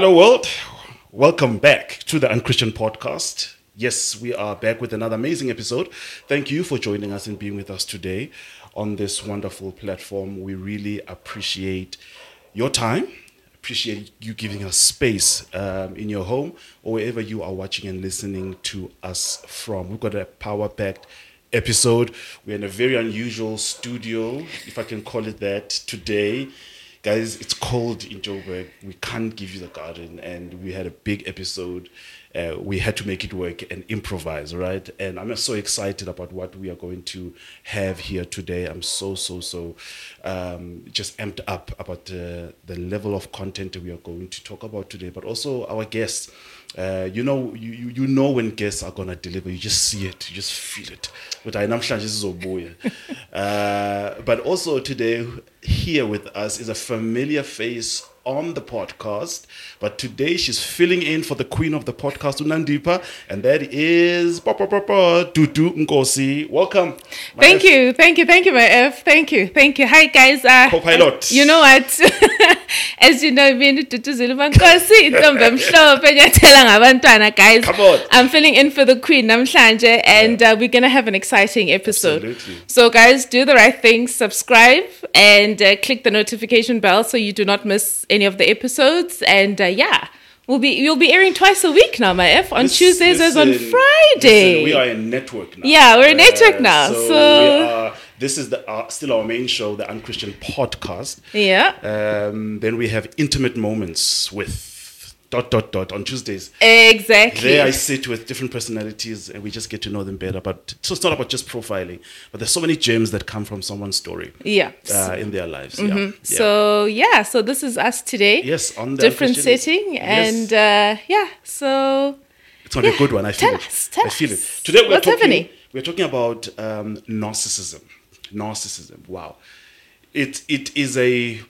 Hello, world. Welcome back to the Unchristian Podcast. Yes, we are back with another amazing episode. Thank you for joining us and being with us today on this wonderful platform. We really appreciate your time, appreciate you giving us space um, in your home or wherever you are watching and listening to us from. We've got a power packed episode. We're in a very unusual studio, if I can call it that, today guys, it's cold in Joburg. We can't give you the garden, and we had a big episode. Uh, we had to make it work and improvise, right? And I'm so excited about what we are going to have here today. I'm so, so, so um, just amped up about uh, the level of content we are going to talk about today, but also our guests. Uh, you know, you, you you know when guests are gonna deliver. You just see it, you just feel it. But I uh But also today, here with us is a familiar face on the podcast. But today she's filling in for the queen of the podcast, Unandipa, and that is Dudu Nkosi. Welcome. Thank F. you, thank you, thank you, my F. Thank you, thank you. Hi, guys. Uh, Co-pilot. You know what? As you know, being Duduzile Mankosi, intombi emhlophe enyathela ngabantwana, guys. Come on. I'm filling in for the queen namhlanje, and uh, we're gonna have an exciting episode. Absolutely. So, guys, do the right thing. Subscribe and uh, click the notification bell so you do not miss any of the episodes. And uh, yeah. We'll be you'll be airing twice a week now, my F, on Tuesdays as on Friday. listen, we are a network now. Yeah, we're a network now, So, so- we are, this is the uh, still our main show, the Unchristian Podcast. yeah. Um, then we have intimate moments with dot dot dot on Tuesdays. Exactly. There I sit with different personalities and we just get to know them better. But so it's not about just profiling, but there's so many gems that come from someone's story yeah. uh, in their lives. Yeah. yeah. Mm-hmm. So yeah, so this is us today. yes, on the Different Unchristian- setting Yes. and uh, yeah. So It's gonna be a good one. I feel tell it. us, tell I feel us. it. Today we're What's talking. happening? We're talking about um, narcissism. Narcissism. Wow, it it is a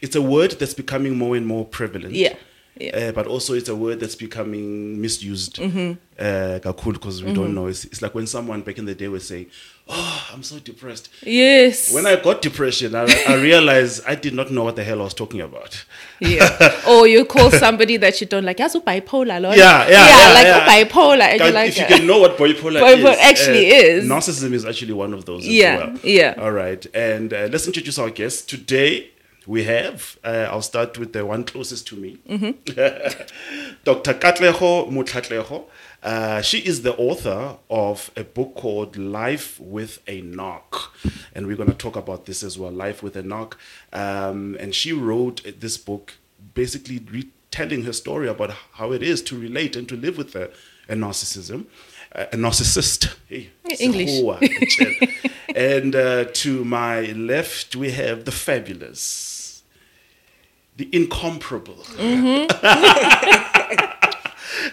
it's a word that's becoming more and more prevalent. Yeah, yeah. Uh, but also it's a word that's becoming misused. Mm-hmm. Uh, because we don't know. It's, it's like when someone back in the day was saying, "Oh, I'm so depressed." yes. When I got depression, I, I realized I did not know what the hell I was talking about. yeah. or you call somebody that you don't like, as bipolar, Lord. Yeah, yeah, yeah, yeah, like yeah. a bipolar, and you're like, if you uh, can know what bipolar, Bipolar is, actually uh, is. narcissism is actually one of those. Yeah, as well. yeah. All right, and uh, let's introduce our guest today. We have. Uh, I'll start with the one closest to me, Mm-hmm. Dr. Katlego Motlhatlego. Uh, she is the author of a book called Life with a Knock. And we're going to talk about this as well Life with a Knock. Um, and she wrote this book basically retelling her story about how it is to relate and to live with a, a narcissism. uh, A narcissist. Hey, English. And uh, to my left, we have the fabulous, the incomparable.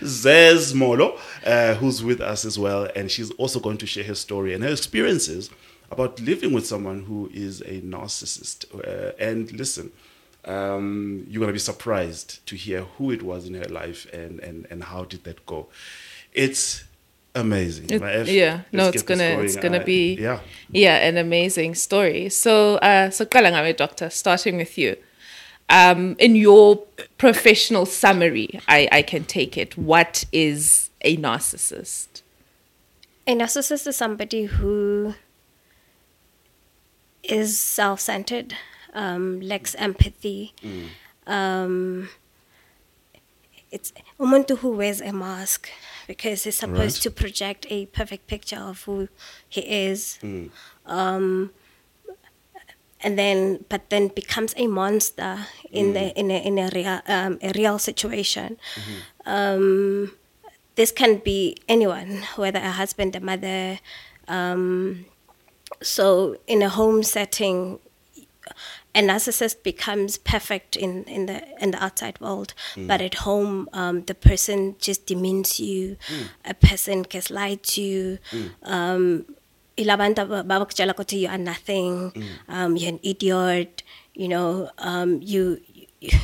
Zaz Molo, uh, who's with us as well, and she's also going to share her story and her experiences about living with someone who is a narcissist. Uh, and listen, um, you're going to be surprised to hear who it was in her life and, and, and how did that go. It's amazing. It- yeah, no, it's gonna going. it's gonna Uh, be yeah. yeah, an amazing story. So uh so qala ngawe, doctor, starting with you. Um in your professional summary, I, I can take it. What is a narcissist? A narcissist is somebody who is self centered, um, lacks empathy. Um, it's umuntu who wears a mask because he's supposed Right. to project a perfect picture of who he is. Um, and then, but then becomes a monster in the in a in a real um, a real situation. Um, this can be anyone, whether a husband, a mother. Um, so, in a home setting, a narcissist becomes perfect in, in the in the outside world, but at home, um, the person just demeans you. A person gets lied to. Um, aba- babakutshela ukuthi you are nothing. Um, you're an idiot. You know, um, you. you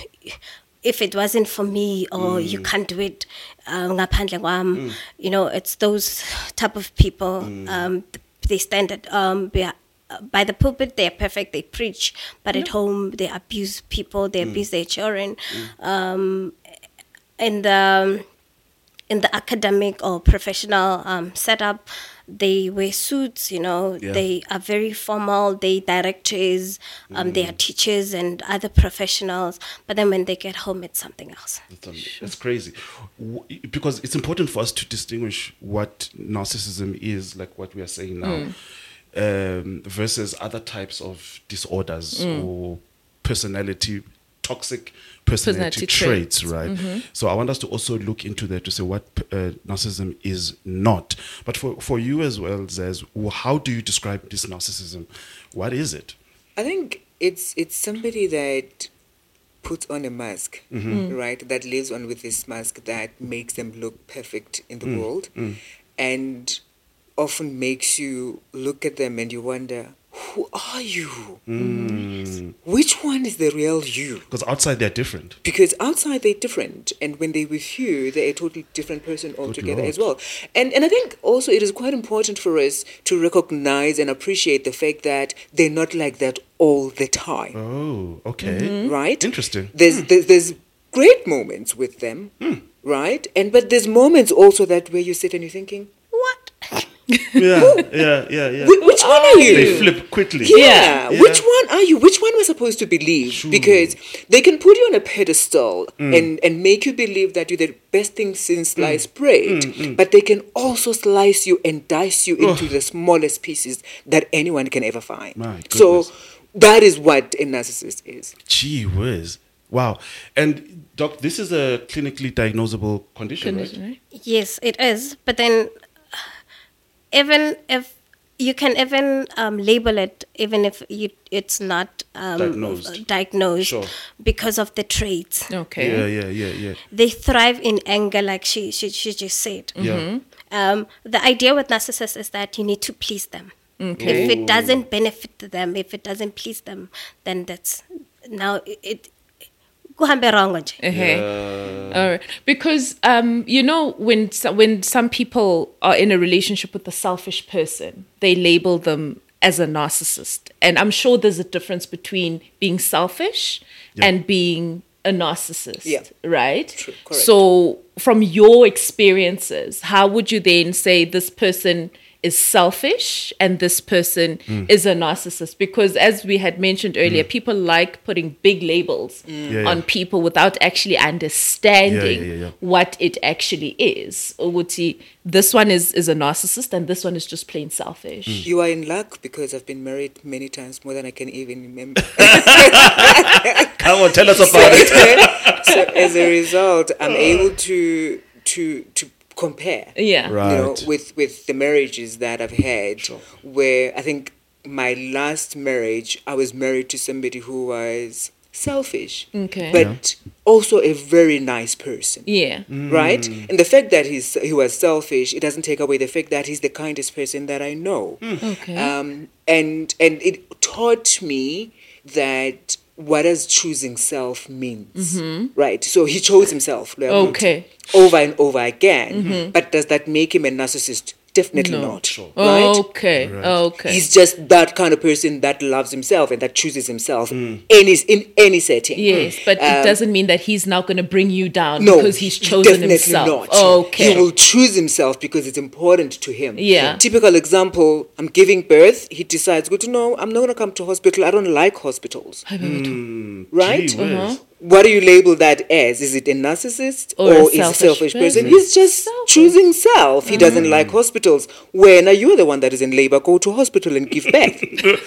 if it wasn't for me or you can't do it uh, ngaphandle kwami you know it's those type of people um they stand at um by the pulpit they're perfect they preach but at home they abuse people they abuse their children um in the in the academic or professional um, setup, they wear suits. You know, Yeah. they are very formal. They directors, um, they are teachers and other professionals. But then when they get home, it's something else. That's, that's crazy. W- Because it's important for us to distinguish what narcissism is, like what we are saying now, um, versus other types of disorders or personality, toxic personality, Personality traits, traits. right? Mm-hmm. So I want us to also look into that to say what uh, narcissism is not. But for, for you as well, Zaz, how do you describe this narcissism? What is it? I think it's it's somebody that puts on a mask, mm-hmm. mm. right? That lives on with this mask that makes them look perfect in the mm. world, mm. and often makes you look at them and you wonder, who are you? Hmm. Which one is the real you? Because outside they're different. because outside they're different and when they're with you they're a totally different person altogether as well and and i think also it is quite important for us to recognize and appreciate the fact that they're not like that all the time Oh, okay. Mm-hmm. right Interesting. there's, hmm. there's there's great moments with them hmm. right and but there's moments also that where you sit and you're thinking Yeah, yeah, yeah, yeah. Which one are you They flip quickly. Yeah. Yeah. Which one are you? Which one we're supposed to believe? Because they can put you on a pedestal Mm. and, and make you believe that you're the best thing since Mm. sliced bread. But they can also slice you and dice you into the smallest pieces that anyone can ever find. So that is what a narcissist is. Gee whiz. Wow. And doc, this is a clinically diagnosable condition, Condition, right? right? Yes, it is. But then, even if you can even um, label it, even if you, it's not um, Diagnosed. diagnosed Sure. because of the traits. Okay. Yeah, yeah, yeah, yeah. They thrive in anger, like she she, she just said. Yeah. Um, the idea with narcissists is that you need to please them. Okay. If it doesn't benefit them, if it doesn't please them, then that's now it. It kuhambe wrong nje. Uh-huh. All right. Because um, you know when so- when some people are in a relationship with a selfish person, they label them as a narcissist, and I'm sure there's a difference between being selfish and being a narcissist, Yeah. right? True, correct. So, from your experiences, how would you then say this person is selfish and this person Hmm. is a narcissist? Because, as we had mentioned earlier, people like putting big labels Yeah, on yeah. people without actually understanding Yeah, yeah, yeah, yeah. what it actually is. Ukuthi, this one is, is a narcissist and this one is just plain selfish. Hmm. You are in luck because I've been married many times, more than I can even remember. Come on, tell us about it. so as a result, I'm able to to to compare. Yeah. Right. You know, with with the marriages that I've had, where I think my last marriage, I was married to somebody who was selfish, Okay. but also a very nice person. Yeah. Right, and the fact that he's he was selfish, it doesn't take away the fact that he's the kindest person that I know. Okay. Um, and and it taught me that what does choosing self means, mm-hmm. right? So he chose himself, Okay. over and over again. Mm-hmm. But does that make him a narcissist? Definitely No. not, Sure. right? Okay. Okay. He's just that kind of person that loves himself and that chooses himself Mm. any in any setting. Yes, but it Um, doesn't mean that he's now going to bring you down no, because he's chosen definitely himself. Not. Okay. He will choose himself because it's important to him. Yeah. Typical example, I'm giving birth. He decides, good to know, I'm not going to come to hospital. I don't like hospitals. Right? Gee. Uh-huh. What do you label that as? Is it a narcissist Or a or, is a selfish selfish person? person. He's just Selfish. Mm. choosing self. He doesn't like hospitals. When are you the one that is in labor? Go to hospital and give birth.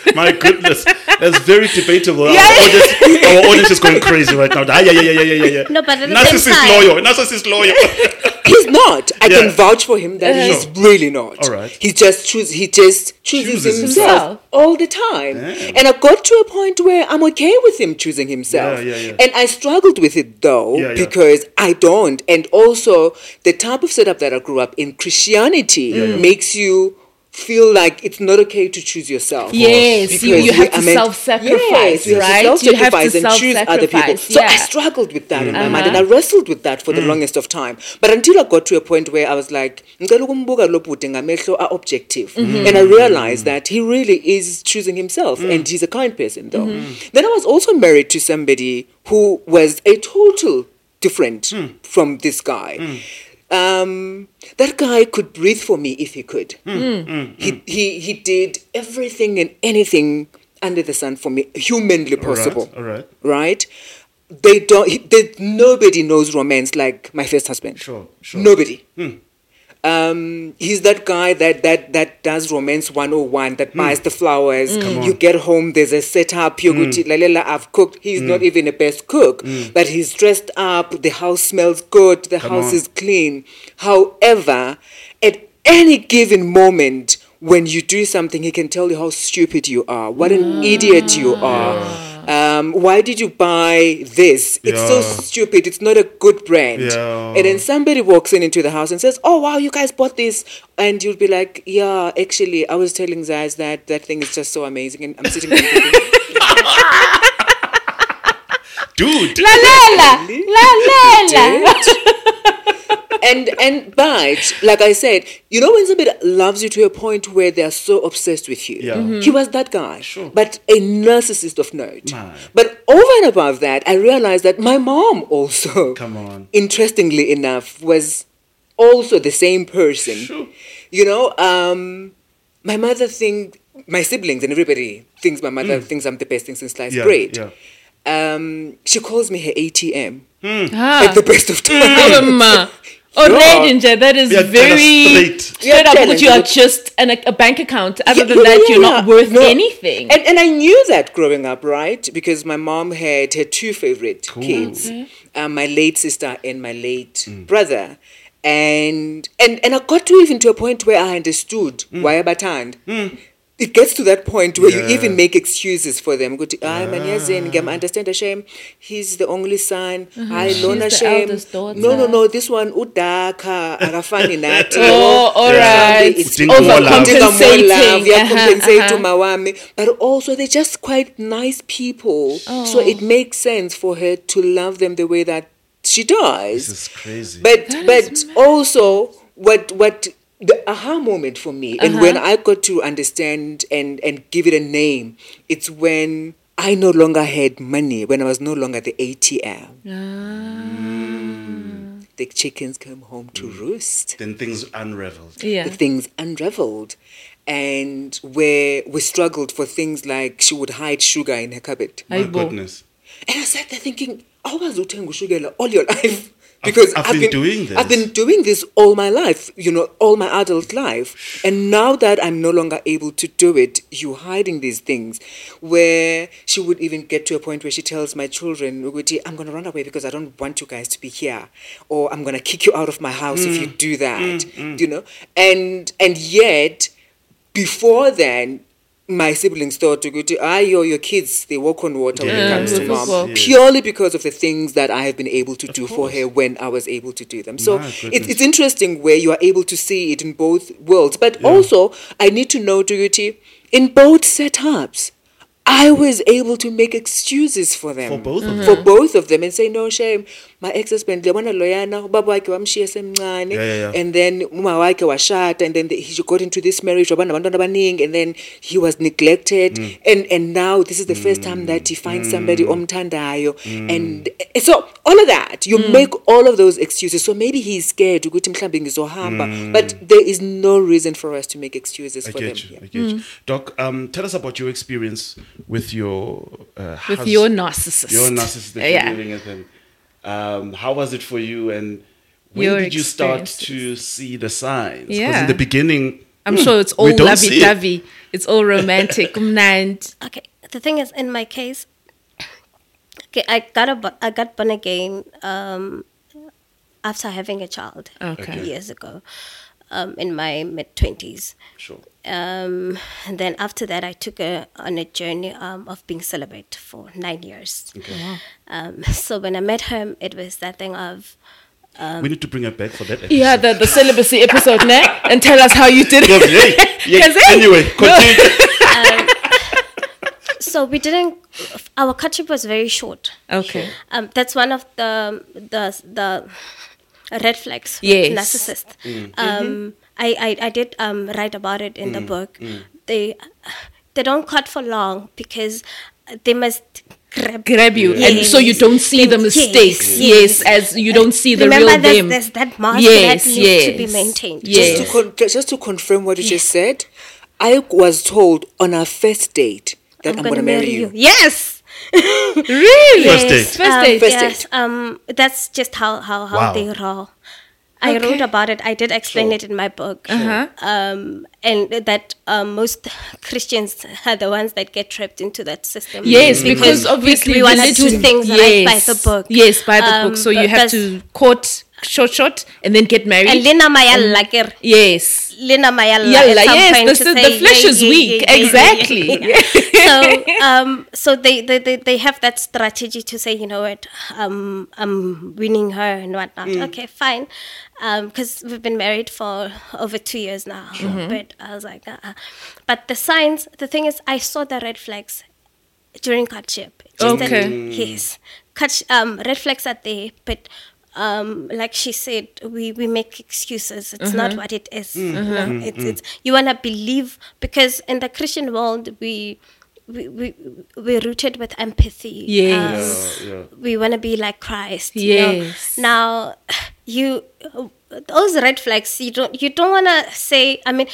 My goodness, that's very debatable. Our, audience, our audience is going crazy right now. Ah, yeah, yeah, yeah, yeah, yeah, yeah. No, but at narcissist time- lawyer, narcissist lawyer. He's not. I Yeah. can vouch for him that he's really not. All right. He just choose. He just chooses, Chooses himself, himself. All the time. Damn. And I got to a point where I'm okay with him choosing himself. Yeah, yeah, yeah. And I struggled with it though because I don't. And also the type of setup that I grew up in, Christianity makes you feel like it's not okay to choose yourself. Yes, you- Because you have to self-sacrifice, yes, you right? Have to You have to self-sacrifice and choose other people. So I yeah. Uh-huh. struggled with that in my mind, and I wrestled with that for the longest of time. But until I got to a point where I was like, "Ngicela ukumbuka lo bhuti ngamehlo a-objective," Mm-hmm. and I realized that he really is choosing himself, Mm. and he's a kind person, though. Then I was also married to somebody who was a total different from this guy. Um, that guy could breathe for me if he could. Hmm. Hmm. Hmm. He, he, he did everything and anything under the sun for me, humanly possible. all right. Right? They don't. He, they, nobody knows romance like my first husband. Sure, sure. Nobody. Um, he's that guy that that that does romance 101 that buys the flowers. You get home there's a setup yokuthi lalela i've cooked. He's not even a best cook but he's dressed up the house smells good the house on. is clean. However at any given moment when you do something he can tell you how stupid you are what an idiot you are um, why did you buy this? It's so stupid. It's not a good brand. Yeah. and then somebody walks in into the house and says, "Oh wow, you guys bought this," and you'll be like, "Yeah, actually, I was telling Zaz that that thing is just so amazing," and I'm sitting there thinking, Dude. La la la la la. And and but like I said, you know when somebody loves you to a point where they are so obsessed with you. Yeah. Mhm. He was that guy, Sure. but a narcissist of note. Man. But over and above that, I realized that my mom also, Come on. interestingly enough, was also the same person. Sure. You know, um, my mother thinks my siblings and everybody thinks my mother thinks I'm the best thing since sliced Mm. Yeah, bread. yeah. Um, she calls me her ATM Ah. at the best of times. Um, Already, nje, that is Yeah, very straight. straight Yeah, up. tell But you are just an, a bank account. Other Yeah, than yeah, that, you're yeah. not worth No. anything. And, and I knew that growing up, right? Because my mom had her two favorite kids, um, my late sister and my late Mm. brother. And, and and I got to even to a point where I understood why abatand. It gets to that point where you Mm. Even make excuses for them. Good, I man, yazini, ngiyam understand a shame. He's the only son. I lona Mm-hmm. the shame. eldest daughter. No, no, no. This one udaka akafani nathi. Oh, all Yeah. right. It's Udinga more love. Udinga more love, Overcompensating. yeah, Uh-huh, compensate uh-huh. to mawami. But also, they're just quite nice people. So it makes sense for her to love them the way that she does. This is crazy. But but also what what the aha moment for me and when uh-huh. I got to understand and and give it a name, it's when I no longer had money, when I was no longer the ATM. Ah. Mm. The chickens come home to mm. roost then things unraveled. Yeah. the things unraveled and where we struggled for things like she would hide sugar in her cupboard. My Aibo. goodness. And I sat there thinking, I was uthenga sugar all your life. Because I've been doing this. I've been doing this all my life, you know, all my adult life. And now that I'm no longer able to do it, you hiding these things. Where she would even get to a point where she tells my children, I'm gonna run away because I don't want you guys to be here. Or I'm gonna kick you out of my house if you Mm. do that. You know? And and yet before then my siblings thought to ukuthi ah your your kids they walk on water when it Yeah, comes to mom. purely because of the things that I have been able to do for her when I was able to do them. So My it's, goodness. it's interesting where you are able to see it in both worlds. But also I need to know Duyuti in both setups I was able to make excuses for them. For both of them. for both of them and say no shame my ex-husband liyabona loyana ubaba wakhe wamshiya semncane Yeah, yeah, yeah. and then uma wakhe washata and then the, he got into this marriage waba nabantwana abaningi and then he was neglected Mm. and and now this is the first time that he finds somebody omthandayo Mm. and and so all of that you make all of those excuses so maybe he's scared ukuthi mhlambe ngizohamba but there is no reason for us to make excuses Mm. I for them get you. Yeah. I get you. Doc, um, tell us about your experience with your uh, With hus- your narcissist. Your narcissist that Yeah. you're dealing with him. Um, how was it for you, and when Your did you start to see the signs? Because Yeah. in the beginning, I'm hmm, sure it's all don't see lovey it. dovey. It's all romantic. Kumnand. Okay, the thing is, in my case, okay, I got a, bu- I got born again um, after having a child Okay. years ago, um, in my mid twenties. Sure. Um, and then after that, I took a, on a journey um, of being celibate for nine years. Okay. Um, so when I met him, it was that thing of we need to bring her back for that. Episode. Yeah, the, the celibacy episode, ne? And tell us how you did it. hey, yeah, Yes, hey. Anyway, continue. So we didn't. Our courtship was very short. Okay. Um, that's one of the the the red flags. Yes. Narcissist. Um, I, I I did um write about it in the book. They they don't cut for long because they must grab. Grab you, and so you don't see the mistakes. yes. Yes, as you don't see the Remember, real there's, them. there's that mask Yes, that needs to be maintained. Yes. Just to con- just to confirm what you just said, I was told on our first date that I'm, gonna, marry you. Yes. Really? First date. First Um, date. First yes, date. um, that's just how how, how Wow. they roll. I Okay. wrote about it. I did explain Sure. it in my book. Uh-huh. Um, and that um, most Christians are the ones that get trapped into that system. Yes, because obviously we want to do religion- things right by the book. Yes, by the Um, book. So you have to court short, short, and then get married. And Lena Mayalla, like, yes. Lena Mayalla. Yalla, yes, the the flesh yeah, is yeah, weak, yeah, exactly. so, um, so they, they, they, they have that strategy to say, you know what, um, I'm winning her and whatnot. Mm. Okay, fine, because we've been married for over two years now. Mm-hmm. But I was like, uh-uh. but the signs. The thing is, I saw the red flags during courtship. Okay. yes, Court, um, red flags are there, but. Um, like she said, we, we make excuses. It's not Uh-huh. what it is. You, know? it's, it's, you wanna believe because in the Christian world we we we we're rooted with empathy. Yes. Um, Yeah, yeah. we wanna be like Christ. you know? Yes. Now, you those red flags. You don't you don't wanna say. I mean,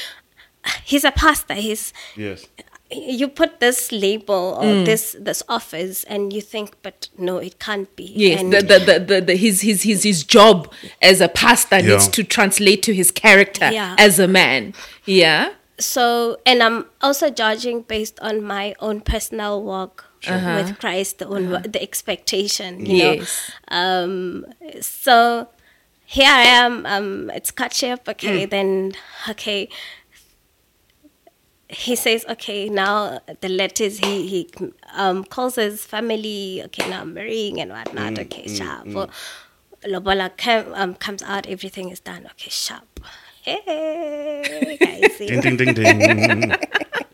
he's a pastor. He's Yes. You put this label or Mm. this this office and you think but no it can't be Yes, and the, the, the, the, the, his, his, his, his job as a pastor Yeah. needs to translate to his character Yeah. as a man. Yeah. so and i'm also judging based on my own personal walk with christ on what the expectation you Yes. know um so here i am um it's courtship okay then okay he says okay now the letters he he um calls his family okay now i'm marrying and whatnot okay sharp Well, lobola cam, um, comes out everything is done okay sharp hey guys Ding ding ding ding.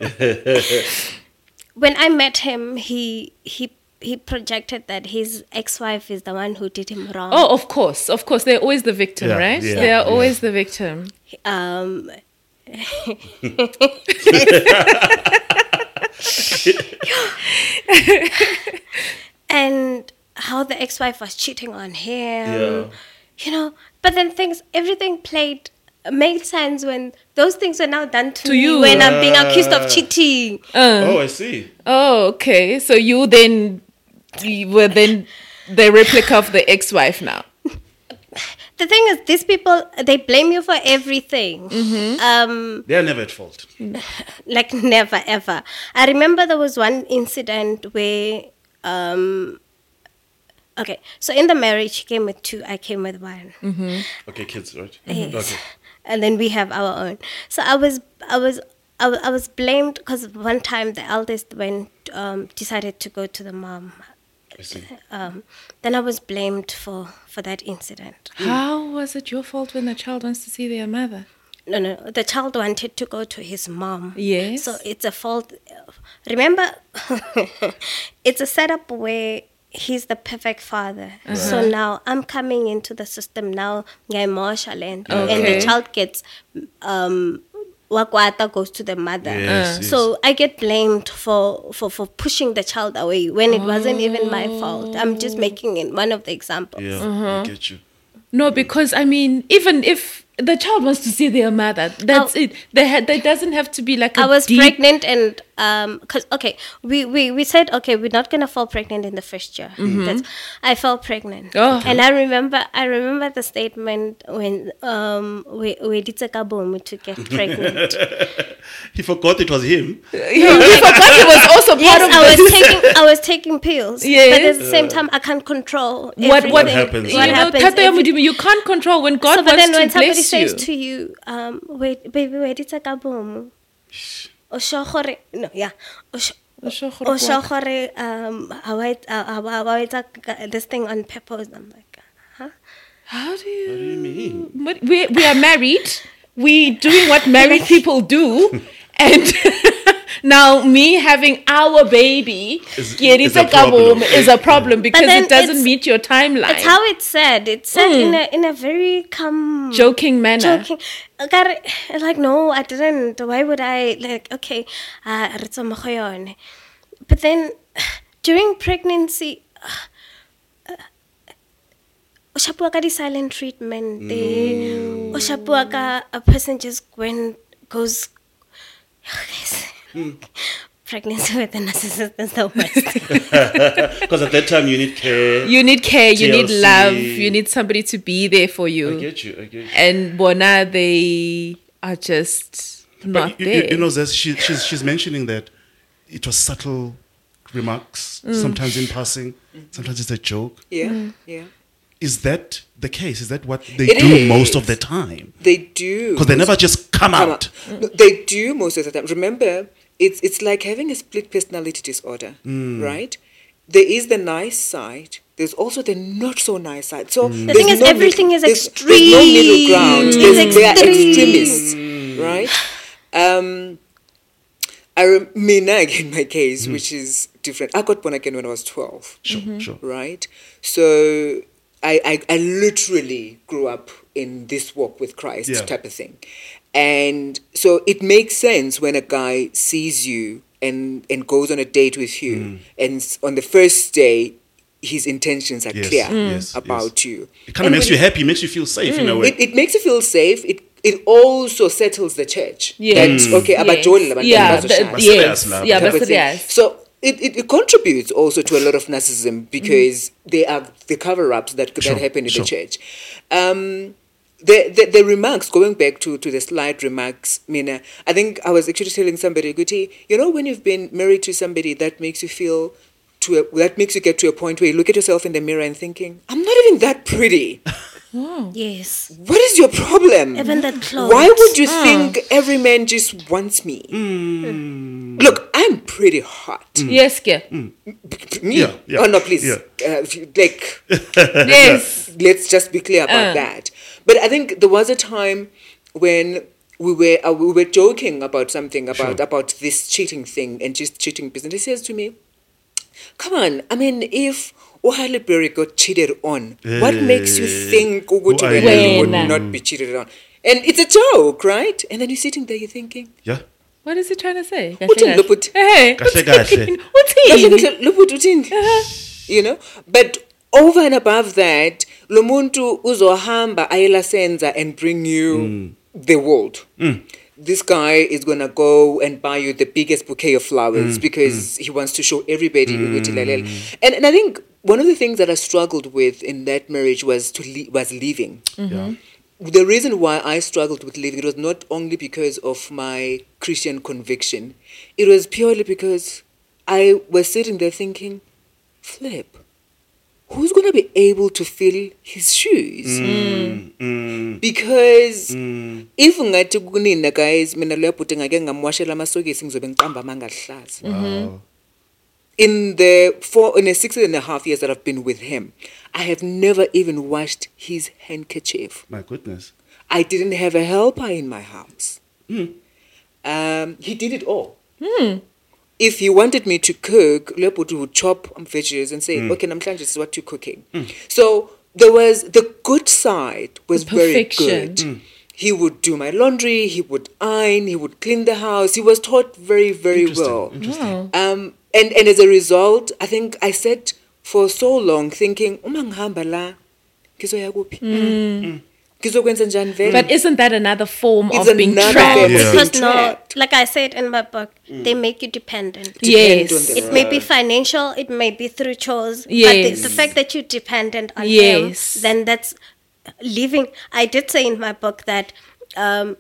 when I met him, he he he projected that his ex-wife is the one who did him wrong. Oh, of course. Of course. They're always the victim, Yeah, right? yeah, they are yeah. always the victim. Um, and how the ex-wife was cheating on him. Yeah. You know, but then things, everything played made sense when those things were now done to, To me you. when I'm being accused of cheating. Uh. oh, I see. Oh, okay. So you then you were then the replica of the ex-wife now. The thing is, these people they blame you for everything. Mm-hmm. Um, They are never at fault. like never ever. I remember there was one incident where, um, okay, so in the marriage, she came with two, I came with one, Okay, kids, right? Yes. Okay. and then we have our own. So I was, I was. I was blamed because one time the eldest went um, decided to go to the mom. I see. Um, then I was blamed for for that incident. How was it your fault when the child wants to see their mother? No, no, the child wanted to go to his mom. Yes. So it's a fault. Remember, it's a setup where he's the perfect father. So now I'm coming into the system now, ngai emotional and, and Okay. the child gets um wakwata goes to the mother. Yes, yes. So I get blamed for, for, for pushing the child away when it wasn't even my fault. I'm just making it one of the examples. Yeah, Uh-huh. I get you. No, because I mean, even if the child wants to see their mother, that's Oh. it. There, ha- there doesn't have to be like a I was deep pregnant and um cause okay we, we we said okay we're not gonna fall pregnant in the first year. That's, I fell pregnant. Oh. And I remember I remember the statement when um we we did a kaboom to get pregnant. He forgot it was him. He, he forgot he was also part yes, of I the was taking I was taking pills. But at the same time I can't control what what, happens, What you know, happens Tata every- you can't control when God so, but wants then when to somebody bless says to you, um, wait, baby, wait, it's a kaboom. O sure gore- no, yeah. O sure- O sure gore o sure what? gore, um, how I, uh, how I, how I, this thing on purpose. I'm like, huh? How do you? What do you mean? What, we we are married. We doing what married people do, and now me having our baby Is- is a a problem. is a problem because it doesn't meet your timeline. It's how it's said. It's said Mm. in a in a very calm joking manner. joking. Ekare, Like no, I didn't. Why would I? Like okay, uh, re tsama go yone. But then during pregnancy. uh, o shapua ka di-silent treatment Mm. o shapua ka a person just when goes pregnancy with a narcissist is the worst Because at that time you need care. You need care. You need love. You need somebody to be there for you. I you. get you. I get you. And Bona, they are just not But you, you- there. you know, Zaz, she, she's, she's mentioning that it was subtle remarks, Mm. sometimes in passing, sometimes it's a joke. Yeah, Mm. yeah. Is that the case? Is that what they It do most of the time? They do. Because they never just come, come out. out. No, they do most of the time. Remember, it's it's like having a split personality disorder, Mm. right? There is the nice side. There's also the not so nice side. So Mm. The thing is, no everything mid- is there's, There's no middle ground. extreme. There's, It's they are extreme. extremists, right? Um, I rem- Mina, in my case, Mm. which is different. I got born again when I was twelve Sure, Mm-hmm. sure. right? So I, I, I literally grew up in this walk with Christ Yeah. type of thing. And so it makes sense when a guy sees you and, and goes on a date with you, Mm. and on the first day, his intentions are Yes, clear yes, about you. It kind of makes when you happy, makes you feel safe in a way. It, it makes you feel safe. It it also settles the church. Yes. That, okay, Yes. abajoli labantwana Yeah, bazoshada. the- yes, Basirias yeah, labo. type of thing. basirias. So it, it, it contributes also to a lot of narcissism because they are the cover ups that, Sure, that happen in sure. the church. Um, the, the, the remarks, going back to, to the slide remarks, Mina, I think I was actually telling somebody, Guti, you know, when you've been married to somebody that makes you feel to a, that makes you get to a point where you look at yourself in the mirror and thinking, I'm not even that pretty. yes What is your problem? Even the clothes. Why would you think every man just wants me? Mm. Look, I'm pretty hot. Yes, ke? Me? Yeah, yeah, Oh no, please. yeah. Uh, like, yes. let's just be clear about Uh. that. But I think there was a time when we were uh, we were joking about something about Sure. about this cheating thing and just cheating business. He says to me, "Come on, I mean, if." Halle Berry got cheated on. What eh. makes you Eh, think ukuthi who are you would you? not be cheated on? And it's a joke, right? And then you're sitting there, you're thinking, Yeah. What is he trying to say? Uthini lo bhuti? Eh, hey, Kahle kahle. uthini? Kahle kahle, lo bhuti uthini? Eh, you know but over and above that lo muntu uzohamba ayelasenza and bring you mm. the world mm. This guy is gonna go and buy you the biggest bouquet of flowers mm, because mm. he wants to show everybody lalela. Mm. and, and i think one of the things that i struggled with in that marriage was to le- was leaving mm-hmm. Yeah. the reason why I struggled with leaving it was not only because of my Christian conviction. It was purely because I was sitting there thinking, flip, who's going to be able to fill his shoes? Mm. Because Mm. if ngathi kunina guys mina lo yabhuti ngake ngamwashela amasokisi ngizobe ngiqamba amangahlaza Wow. in the four in the six and a half years that I've been with him I have never even washed his handkerchief My goodness. I didn't have a helper in my house. Um, he did it all. If he wanted me to cook, Leopold would chop um, veggies and say, okay, namhlanje this is what you're cooking. So there was the good side was The very perfection. good. He would do my laundry, he would iron, he would clean the house. He was taught very, very Interesting. well. Interesting. Um, and, and as a result, I think I sat for so long thinking, uma ngihamba la, ngizoya kuphi? Ngizokwenza njani vele? But isn't that another form It's of being trapped? Yeah. because no, like I said in my book, they make you dependent. Depend Yes. on them. It may be financial, it may be through chores, but Yes. the, the fact that you're dependent on Yes. him, then that's living. I did say in my book that um,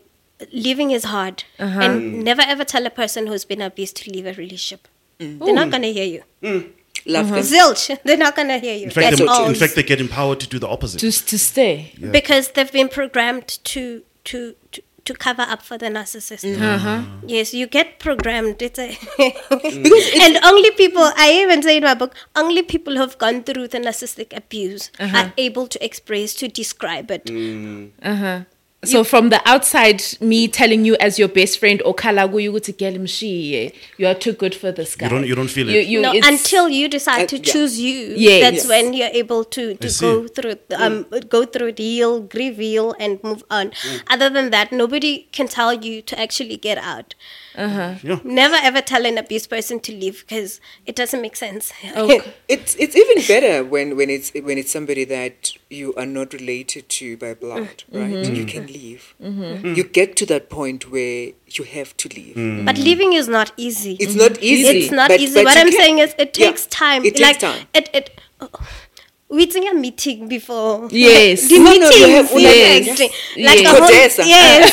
living is hard, Uh-huh. and never ever tell a person who's been abused to leave a relationship. They're not gonna hear you. Love mm-hmm. them. Zilch, they're not gonna hear you. In fact, they, in fact, they get empowered to do the opposite. Just to stay. because they've been programmed to to to, to cover up for the narcissist. Mm. Uh-huh. Mm. Yes, you get programmed. It's a mm. and only people. I even say in my book, only people who have gone through the narcissistic abuse uh-huh. are able to express to describe it. Uh-huh. So from the outside, me telling you as your best friend, Okalagu, you to get him she, you are too good for this guy. you don't- you don't feel it. you, no, until you decide Uh, to yeah. choose you. Yes. That's Yes. when you're able to, to go through it, um go through it, heal, grieve, heal, and move on. Other than that, nobody can tell you to actually get out. Uh-huh. Yeah. Never ever tell an abused person to leave because it doesn't make sense. Okay. It's it's even better when, when it's when it's somebody that you are not related to by blood, mm-hmm. right? Mm-hmm. You can leave. Mm-hmm. You get to that point where you have to leave. Mm. But leaving is not easy. It's not easy. It's not but- easy. but what I'm can- saying is, it Yeah, takes time. It takes like time. it it. we in a meeting before. Yes. the No, no, you meetings. have- yes. yes. Like Yes. a whole, CODESA. yes.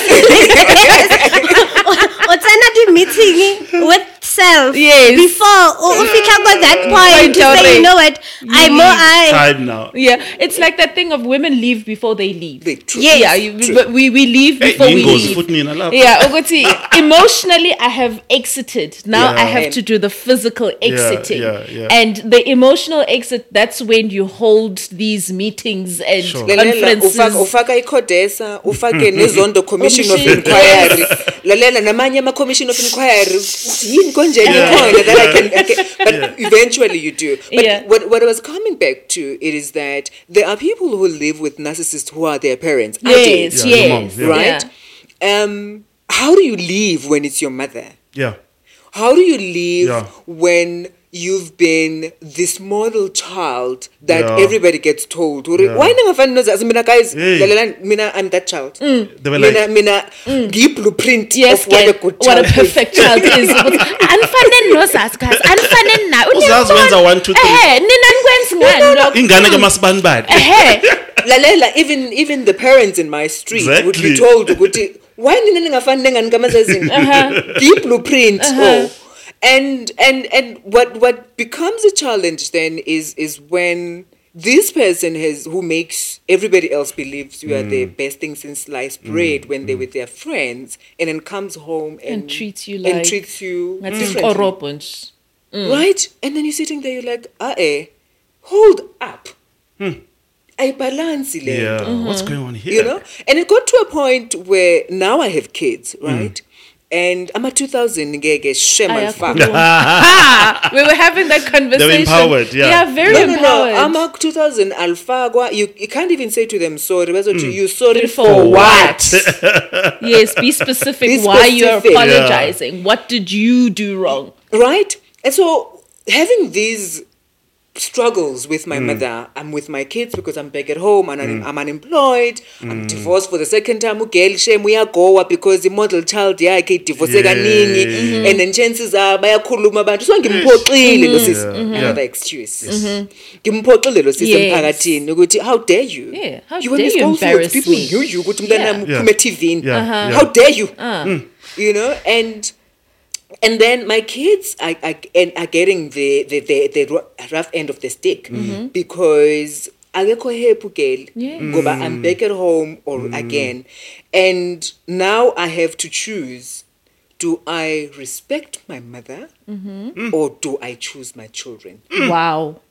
What's the meeting with self? Yes. Before or if you can go that mm. point Point to say, already. you know what, I'm mm. more I. Time now. Yeah, it's like that thing of women leave before they leave. They- true. Yes. Yeah, you, True. but we, we leave Hey, before we Ningo's leave. foot nina lapha. Yeah, Oguti, emotionally I have exited. Now Yeah. I have to do the physical exiting. yeah, yeah. And the emotional exit, that's when you hold these meetings and Sure. conferences. ufaka ufaka ikodesa ufake nezondo commission of inquiry lalela namanye ama commission of inquiry yini konjeni ikhona that I can, I can but eventually you do but Yeah. what, what I was coming back to it is that there are people who live with narcissists who are their parents yes, Yeah, yes. moms, yeah. right um how do you leave when it's your mother Yeah. how do you leave Yeah. when you've been this model child that Yeah. everybody gets told "Uri, Yeah. why ningafani nozazi mina guys Hey. mina i'm that child mm. They were mina like- mina mm. ngiyi-blueprint Yes, of what a girl, good what a child perfect child is. Anifane nozazi guys, anifane na. Oh, Uzazi wenza one, two, three. Ehe, nina nikwenza ngani lokho? ingane ke masibanibani Ehe. lalela even even the parents in my street would be told ukuthi why nina ningafani nengani kamasazini ngiyi-blueprint oh and and and what what becomes a challenge then is is when this person has who makes everybody else believes you are the mm. best thing since sliced bread mm, when they're mm. with their friends and then comes home and, And treats you and like- treats you Ngathi differently. ikorobho nje. right? And then you're sitting there you're like ah eh hold up. Hmm. Ayibalansi le yeah. Nto what's going on here? you know? And it got to a point where now i have kids hmm. right and i'm a 2000 ngeke shem alifaka Ah, we were having that conversation. They're empowered, yeah. Yeah, very no, no, empowered. no. I'm a 2000 alfagwa. You, you can't even say to them sorry. Mm. You sorry For for, what? what? yes, be specific Be why you're specific. apologizing. What did you do wrong? right? And so having these struggles with my mm. mother, I'm with my kids because I'm back at home and I'm, mm. I'm unemployed. I'm mm. divorced for the second time. Ugel shame uyagowa because the model child yakhe divorce Yeah. kaningi mm-hmm. and then chances are by a bayakhuluma abantu so ngimphoxile mm-hmm. lo sisi Yeah. another excuse mm-hmm. ngimphoxile lo sisi Yes. emphakathini ukuthi how dare you Yeah, how you were dare you responsible embarrass people me. knew you ukuthi mntanami Yeah. uphume TV Yeah, Uh-huh. yeah. how dare you ah. you know and and then my kids are, are, and are getting the, the, the, the rough end of the stick mm-hmm. because akekho happy girl Yeah. ngoba i'm mm. back at home or mm. again. And now i have to choose do i respect my mother mm-hmm. mm. or do i choose my children? Wow.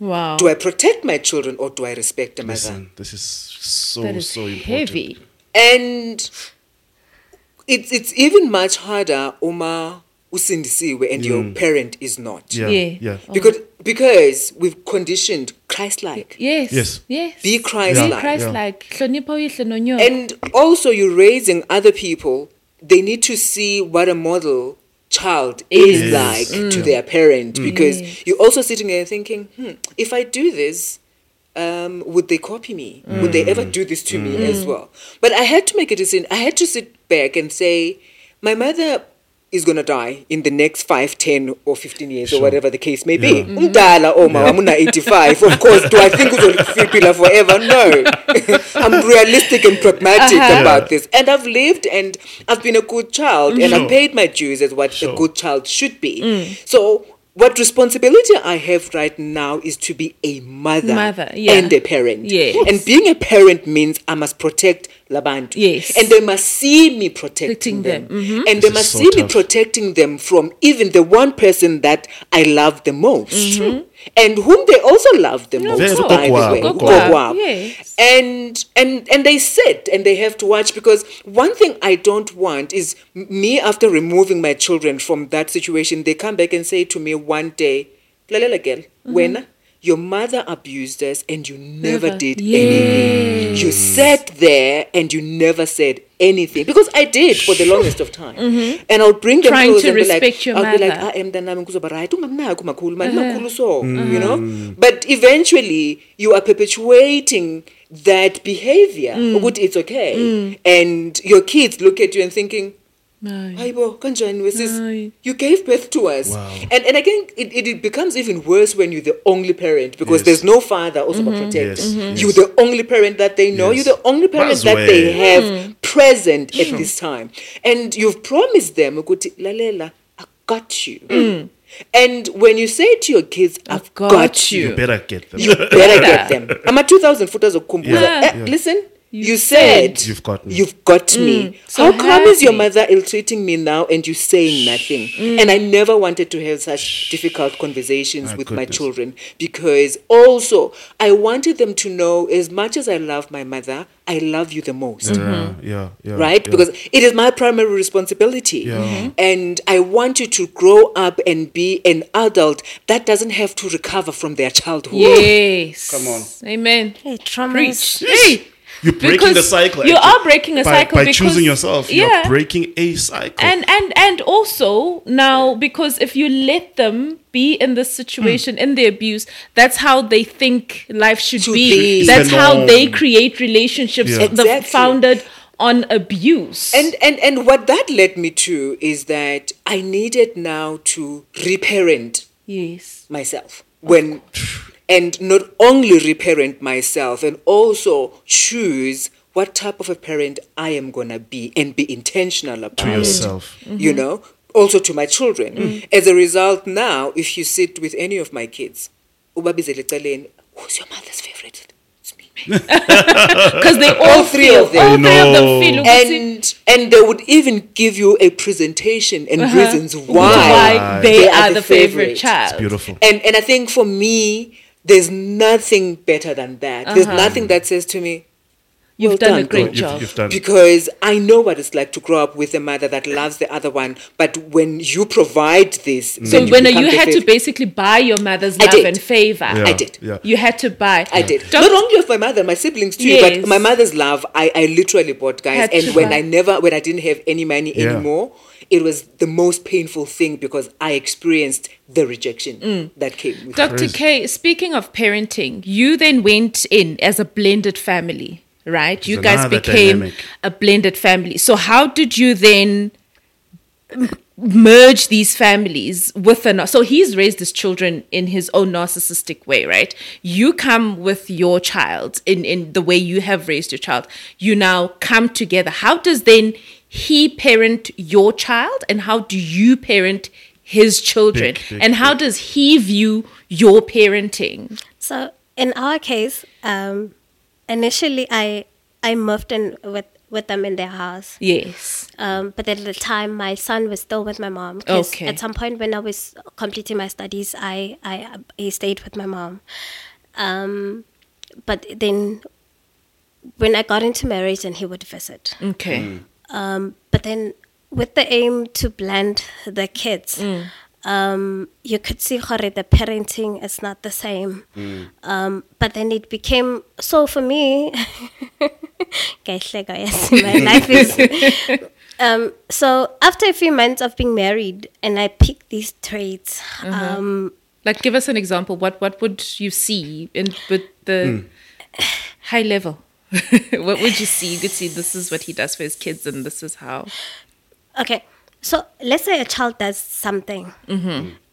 Wow. do i protect my children or do i respect the mother? Listen this is so that is so important. Heavy. and it's it's even much harder uma usindisiwe and your mm. parent is not yeah Yeah. yeah oh. because because we've conditioned Christ-like Yes. Yes. Yes. Be Be Christ-like. Be Christ-like. Hlonipha uyihle nonyoka. and also you're raising other people they need to see what a model child is Is. like mm. to their parent mm. because you're also sitting there thinking hmm, if i do this um, would they copy me? Would they mm. ever do this to me mm. as well? But i had to make a decision. I had to sit back and say my mother is going to die in the next 5 10 or 15 years or whatever the case may be. Yeah. Mm-hmm. umdala oh, oma wami una 85 of course do i think uzophila forever no. I'm realistic and pragmatic Uh-huh. about this. And i've lived and i've been a good child and Sure. i've mm. paid my dues as what Sure. a good child should be. So what responsibility I have right now is to be a mother, Mother, yeah. and a parent. Yes. And being a parent means I must protect labantu. Yes. And they must see me protecting Protecting them. them. Mhm. And they This is must so see me protecting them from even the one person that I love the most. Mm-hmm. And whom they also love the most, Very by the way. kokwa. Kokwa. Yes. And and and they sit and they have to watch because one thing I don't want is me after removing my children from that situation, they come back and say to me one day, Lalela girl, when your mother abused us and you never, Never. did anything. You sat there and you never said anything. Because I did for the longest of time. Mm-hmm. And I'll bring them Trying to and be like, respect your I'll be like, mother. Ah, mntanami kuzoba right ungakunaki makhulu mani uh-huh. makhulu so you uh-huh. know? But eventually you are perpetuating that behavior. Mm. Ukuthi it's okay. Mm. And your kids look at you and thinking No. hayibo kanjani wesis Hayi. you gave birth to us Wow. and and again it, it, it becomes even worse when you're the only parent because Yes. there's no father also mm protect Yes, Mhm. you're the only parent that they know Yes. you're the only parent that they Mazwe. have present at this time and you've promised them ukuthi lalela i got you and when you say to your kids i've, I've got got, you. you You better get them. you better get them. I'm a 2000 footers of Kumbuza. Yeah. Eh, Listen, you, You said, said. You've got me. You've got me. Mm. so How come is your mother ill treating me now and you saying nothing? Mm. And I never wanted to have such difficult conversations My with my children because also I wanted them to know as much as I love my mother, I love you the most Yeah, mm-hmm. yeah, yeah. right? yeah. Because it is my primary responsibility. Yeah. Mhm. And I want you to grow up and be an adult that doesn't have to recover from their childhood. Yes. Come on. Amen. Hey, trauma Preach. Hey. You're breaking Because the cycle. you are breaking a by, cycle by because- choosing yourself. yeah. You're breaking a cycle. and and and also now because if you let them be in this situation in the abuse that's how they think life should, Should be. be. that's The how they create relationships Yeah. the- Exactly. founded on abuse And, and and what that led me to is that I needed now to reparent yes myself when and not only reparent myself and also choose what type of a parent I am gonna be and be intentional about to it. yourself. you mm-hmm. know, also to my children. Mm. As a result, now, if you sit with any of my kids, ubabizele eceleni, who's your mother's favorite? It's me. because they all, All three feel of them. all three of them No. feel And and they would even give you a presentation and uh-huh. reasons why, why they, they are, the favorite, child It's beautiful. And and I think for me, there's nothing better than that. There's uh-huh. nothing that says to me, you've well done, done, a great God. You've, job you've because I know what it's like to grow up with a mother that loves the other one. But when you provide this, so then when become you the had to basically buy your mother's I love did. and favor Yeah, I did. Yeah. you had to buy I did. Doc- Not only of my mother, my siblings too, Yes. but my mother's love, I, I literally bought, guys. Had And when buy. I never, when I didn't have any money Yeah. anymore, it was the most painful thing because I experienced the rejection Mm. that came with it. Dr. K, speaking of parenting, you then went in as a blended family, right? You guys became dynamic. a blended family. So, how did you then merge these families with a so he's raised his children in his own narcissistic way right? You come with your child in in the way you have raised your child. You now come together. How does then he parent your child and how do you parent his children? Big, big, and how does he view your parenting? So in our case, um, initially I I moved in with with them in their house. yes Um, but at the time, my son was still with my mom. 'cause Okay. At some point, when I was completing my studies, I I he stayed with my mom. Um, but then, when I got into marriage, and he would visit. okay Um, but then, with the aim to blend the kids, um, you could see how the parenting is not the same. Um, but then it became so for me. Kahleka, yes, my life is. Um, so after a few months of being married, and I picked these traits. Um, like give us an example what what would you see in with the high level what would you see you could see this is what he does for his kids and this is how Okay, so let's say a child does something.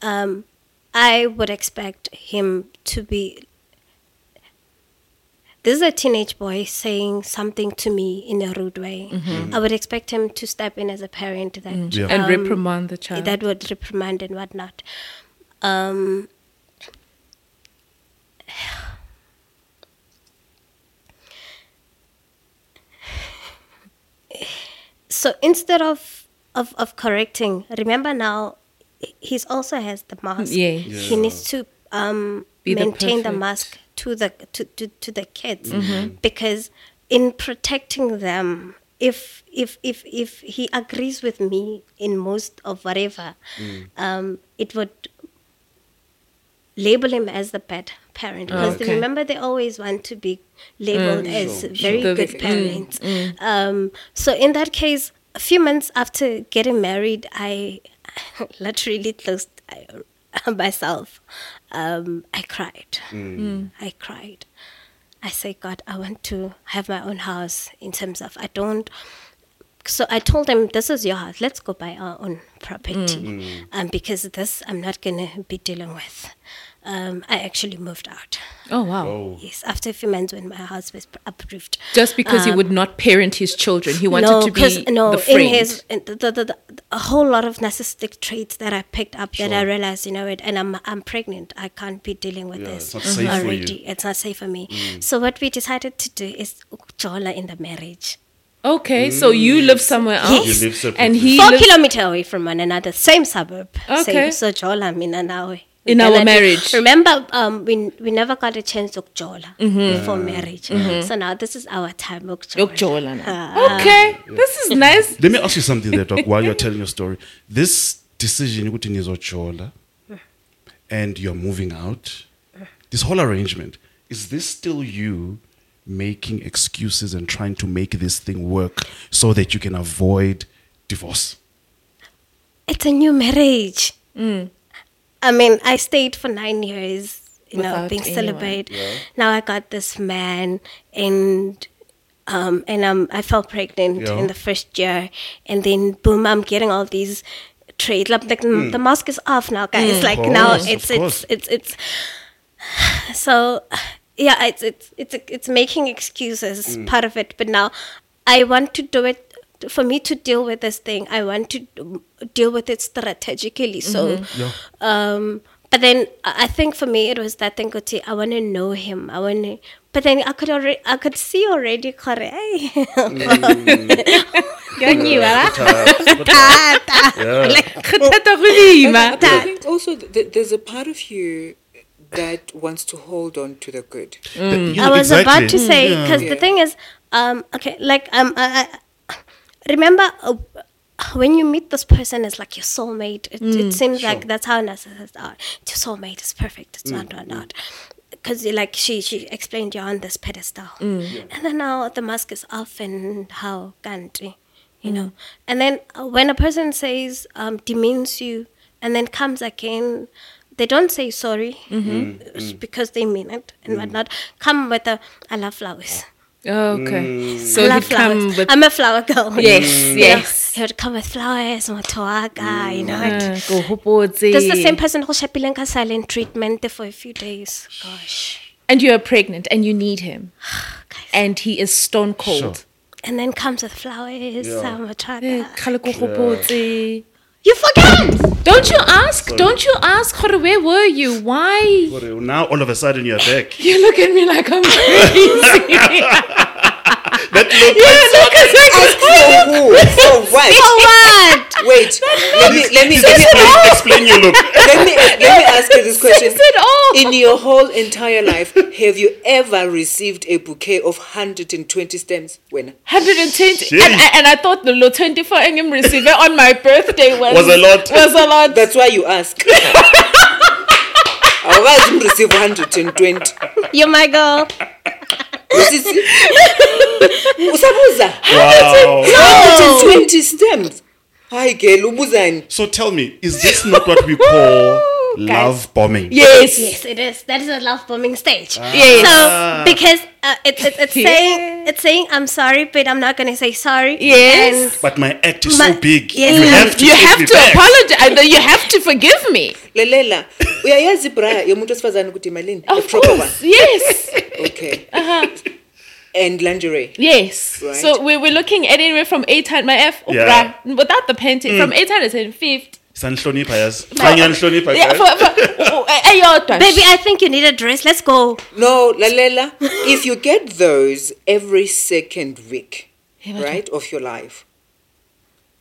Um, I would expect him to be. This is a teenage boy saying something to me in a rude way. I would expect him to step in as a parent that Yeah. and um, reprimand the child that would reprimand and whatnot. Um, so instead of, of of correcting, remember now, he's also has the mask. Yeah. He needs to um, Be the maintain the perfect- mask to the to, to, to the kids Mm-hmm. because in protecting them if if if if he agrees with me in most of whatever Mm. um, it would label him as the bad parent because Okay. remember they always want to be labeled as Sure, very The- good mm, parents um, so in that case a few months after getting married i literally closed myself. Um, i cried. I cried. I say god i want to have my own house in terms of i don't so I told him, "This is your house. Let's go buy our own property, um, because this I'm not gonna be dealing with." Um, I actually moved out. Oh wow. Oh. Yes, after a few months when my house was approved. Just because he would not parent his children, he wanted Um, no, to be 'cause, no, the friend. in his in the, the, the, the, a whole lot of narcissistic traits that I picked up that I realized, you know, it, and I'm I'm pregnant. I can't be dealing with Yeah, this it's not safe for you. Mm. already. It's not safe for me. So what we decided to do is jola in the marriage. okay, so you live somewhere else, Yes. Live and he Four lives kilometer away from one another, same suburb. Okay. Same, so jola mina nawe. In our I do- marriage. Remember, um, we we never got a chance to jola Mm-hmm. before marriage. So now this is our time. of Yokujola now. Ah. Okay, this is nice. Let me ask you something there, Doc, while you're telling your story. This decision, ukuthi nizojola, and you're moving out, this whole arrangement, is this still you making excuses and trying to make this thing work so that you can avoid divorce? it's a new marriage. Mm. I mean, I stayed for nine years, you know, being anyone. celibate. Now I got this man, and um, and um, I fell pregnant Yeah. in the first year, and then boom, I'm getting all these trade. Like, like the mask is off now, guys. Like now, Hmm. course, it's it's it's it's so yeah, it's it's it's it's making excuses Hmm. part of it. But now, I want to do it. For me to deal with this thing, I want to deal with it strategically. So, Yeah. um, but then I I think for me it was that thing. Kuti, I want to know him. I want to. But then I could already, I could see already. Kore, hey, Yan you? Kgetata go boima. But I think also there's a part of you that wants to hold on to the good. The- you I was exactly. about to say Yeah. because the thing is, um, okay, like um, I, I remember uh, when you meet this person, it's like your soulmate. It, it mm, seems like that's how narcissists are. Your soulmate. It's perfect. It's mm, not, not, mm. not. Because like she she explained you're on this pedestal, and then now the mask is off, and how country, you know. And then uh, when a person says um, demeans you, and then comes again. They don't say sorry mm-hmm. it's because they mean it and whatnot. Come with a I love flowers. Okay, I so he love come flowers. with I'm a flower girl. Yes, You know, yes. He would come with flowers, motoaka, you know. it. uh, go hopotse. That's the same person who shapileng ka silent treatment for a few days. Gosh. and you are pregnant and you need him, Guys. and he is stone cold. Sure. And then comes with flowers, Yeah. um, motoaka. Kgale ko hopotse. You forget! Don't you ask? Don't you ask? Gore, Where were you? Why? Now all of a sudden you're back. You look at me like I'm crazy. That look, you look at me like For who? For what? For what? Wait, let me let me let me, explain, explain your look. let me let me ask you this question. Says it all. In your whole entire life, have you ever received a bouquet of 120 stems? When? 120 and, I- and I thought the low 24 angem receiver on my birthday was Was a lot. Was a lot. That's why you ask. awukazi receive 120 You're my girl. Usisi usabuza. Wow. 120 stems? Hayi girl ubuzani. So tell me, is this not what we call love bombing? yes. Yes, it is. That is a love bombing stage. Yes. So because uh, it, it, it's saying it's saying I'm sorry, but I'm not gonna say sorry. Yes. But my act is My- so big. Yeah. You have to you take have me to back. apologize. You have to forgive me. lelela uyayazi ibra yomuntu wesifazane ukuthi imalini Of proper one course. Yes. okay Uh-huh and lingerie Yes. Right. So we were looking anywhere from 800, my F, Yeah. bruh, without the panty, from 850. Sanhlonipha yazi. Khanya nihlonipha, Yeah, guys. for, for, oh, eyodwa. Baby, I think you need a dress. Let's go. no lalela if you get those every second week right of your life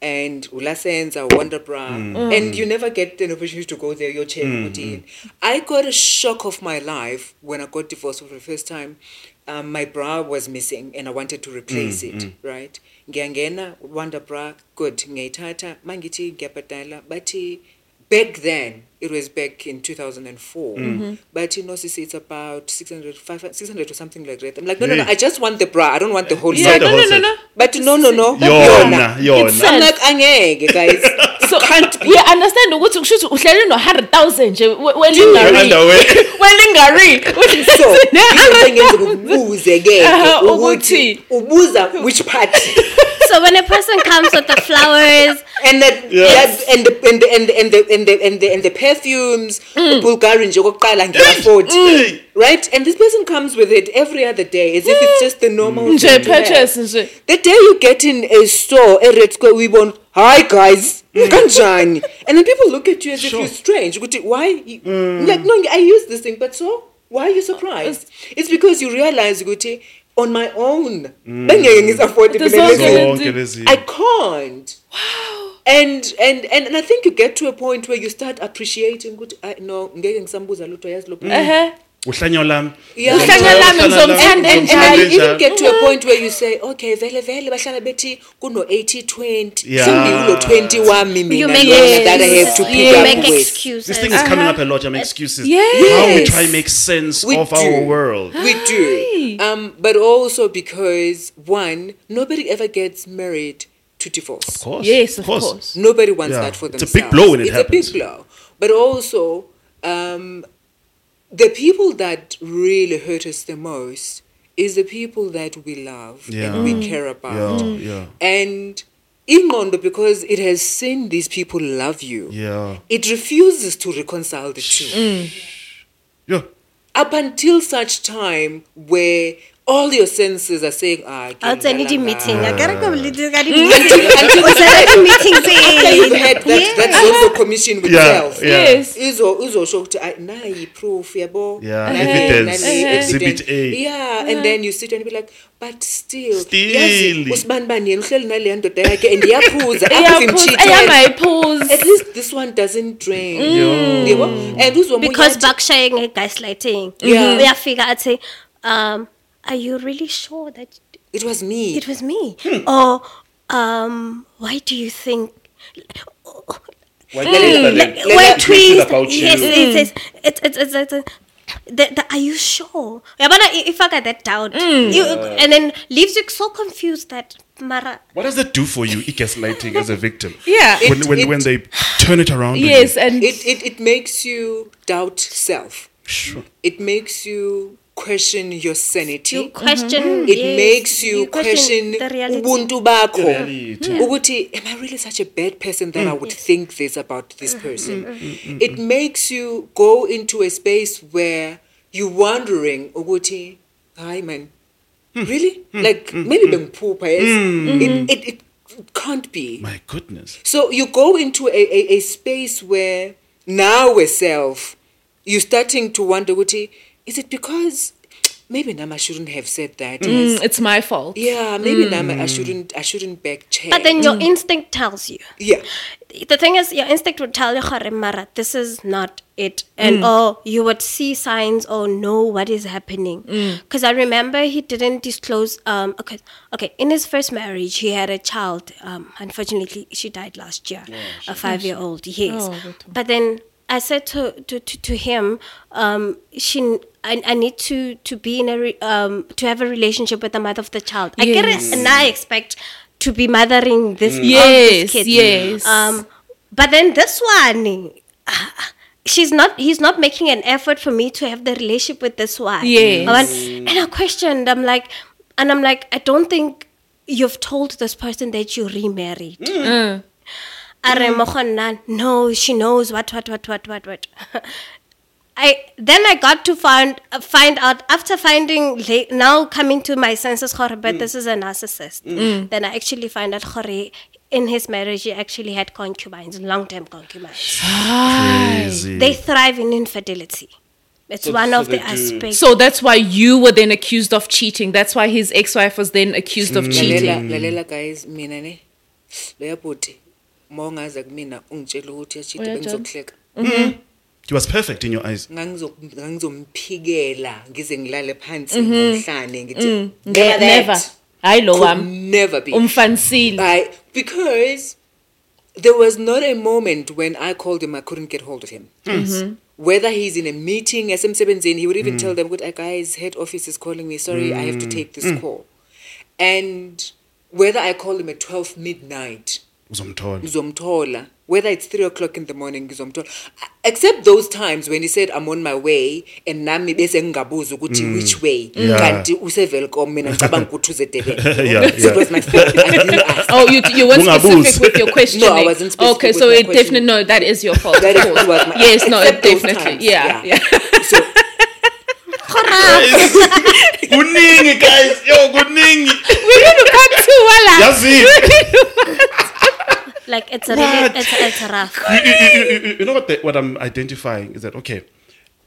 and ulasenza wonder bra mm. mm. and you never get an opportunity to go there you're mm. mm. i got a shock of my life when i got divorced for the first time um, my bra was missing and i wanted to replace it right? Ngiyangena wonder bra good. Ngiyayithatha mangithi ngiyabhadala bathi back then it was back in 2004 Mm-hmm. but you know sisi it's about 600 500 600 or something like that i'm like no no no i just want the bra i don't want the whole Yeah, set no, no, no, no. but no no no Yona, yona. It's i'm sad. like angeke guys So yeah, understand ukuthi kushuthi uhlele no 100,000 nje we- Your welingari. underwear. Welingari. so into engenza ukubuze ke Aha, ukuthi ukuthi. ubuza which part So when a person comes with the flowers, and that, that and the and the and the and the and the, and the, and the perfumes. Mm. Bulgarian nje okokuqala ngiyafford right? And this person comes with it every other day as if it's just the normal mm. Nje thing. To have. purchase the day you get in a store a red square we want hi guys. Mm. Kanjani? And then people look at you as if you're strange. Ukuthi why you, mm. like no i use this thing but so why are you surprised? It's because you realize ukuthi on my own bengeke ngisafford There's mina also- lezi- Zonke lezi. I can't. Wow. And and and and I think you get to a point where you start appreciating good I no ngeke ngisambuza lutho yazi lo Eh. Uhlanyo lami. Yeah. Uhlanya lami and, ngizomthanda and, and njalo. then you even get to a point where you say okay vele vele bahlala bethi kuno 80 20 Yeah. Simi kulo 20 wami you mina make lona that I have excuses. to pick You up make with. excuses. This thing is coming up a lot. I'm excuses. Yes. How we try and make sense We of do. our world. We do. Um, but also because one, nobody ever gets married to divorce. Of course. Yes, of course. Nobody wants Yeah. that for themselves. It's a big blow when it it's happens. a big blow. But also, um, the people that really hurt us the most is the people that we love Yeah. and we care about. Yeah, yeah, And Ingqondo, because it has seen these people love you, yeah, it refuses to reconcile the two. Mm. yeah. Up until such time where all your senses are saying, ah, I'll ke send you the nalanga." meeting. I gotta go Mm. little got meeting. Until Was that the meeting after you've had thing? that, that social commission with Yeah, self. yeah. Yes. Izo uzosho ukuthi "Ayi, nayi proof yabo Yeah, Nale- evidence, nale exhibit evidence." A. yeah and then you sit and be like but still Still. yazi usibani bani yena uhleli naleya ndoda yakhe and iyaphuza apho Eyaphuza- imcheated. eyangayiphuzi. at least this one doesn't drain yabo and uzobuya Because athi, backsharing gaslighting. Yeah. Uyafika athi, um, are you really sure that it was me it was me? Or um, why do you think Why Mm. do you think Like- we're they- they feel twins? about you? Yes, it's, it's, it's, it's, it's, it's, it's the, the, are you sure? Yabona, i- if I got that doubt, you, and then leaves you so confused that Mara. What does that do for you, gaslighting as a victim? Yeah. When, It- when, it- when they turn it around. Yes, you. and it, it, it makes you doubt self Sure. it makes you question your sanity. You question. Mm-hmm. it yes, makes you, question, the reality. ubuntu bakho. Reality. Mm-hmm. ukuthi am i really such a bad person that i mm-hmm. would think this about this person? It makes you go into a space where you're wondering ukuthi hi man hmm. really? Hmm. Hmm. Like maybe bengiphupha yes? It, it, it can't be. My goodness. so you go into a, a, a space where now self, you're starting to wonder, Guti, is it because maybe Nama shouldn't have said that? Mm, Yes. it's my fault. Yeah, maybe Nama I shouldn't I shouldn't back check. But then your instinct tells you. yeah. the thing is your instinct would tell you "Gore, mara this is not it and or you would see signs or know what is happening because i remember he didn't disclose um okay okay in his first marriage he had a child um unfortunately she died last year a five year old yes Oh, but then I said to to, to, to him, um, she, I, I need to to be in a re, um, to have a relationship with the mother of the child. I get it, and I expect to be mothering this, all Yes, these kids. yes. Um, but then this one, she's not. He's not making an effort for me to have the relationship with this one. Yes. I went- and I questioned. I'm like, and I'm like, I don't think you've told this person that you remarried. Mm. Are mo go nna, no, she knows what, what, what, what, what, what. I then I got to find uh, find out after finding la- now coming to my senses, gore, but this is a narcissist. Then I actually find out gore, in his marriage he actually had concubines, long term concubines. Crazy. They thrive in infidelity. It's So- one so of the do- aspects. So that's why you were then accused of cheating. That's why his ex-wife was then accused of cheating. Lalela, lalela guys, mina ne. Leya bhuti uma ungaza kumina ungitshela ukuthi yashida bengizokuhleka. Mhm. Mhm. He was perfect in your eyes. Ngangizo- ngangizomphikela ngize ngilale phansi mhm. ngomhlane ngithi mm. never never. That hayi lo could wami. never be. Umfanisile. Because there was not a moment when I called him, I couldn't get hold of him. Mm-hmm. Whether he's in a meeting, SMSebenzini, he would even mm. tell them, "Good, uh, guys, head office is calling me. Sorry, I have to mm. take this call." And whether I call him at twelve midnight, Uzomthola. ngizomthola. Whether it's three o'clock in the morning, ngizomthola. Except those times when he said, "I'm on my way," and nami bese ngingabuza ukuthi mm. which way. Yeah. Kanti usevelcom mina ngicabanga ukuthi uze Durban. Yeah, was my fault. I didn't. Oh, you you weren't specific with your questioning. No, I wasn't specific Okay, with so my it question. definitely no, that is your fault. That of is was my yes, no, it definitely, times, yeah, yeah. So Kuningi guys. Yo, kuningi. We're gonna cut to wala. Yazi. Like it's a really, What? it's, it's rough. you, you, you, you know what, the, what I'm identifying is that okay,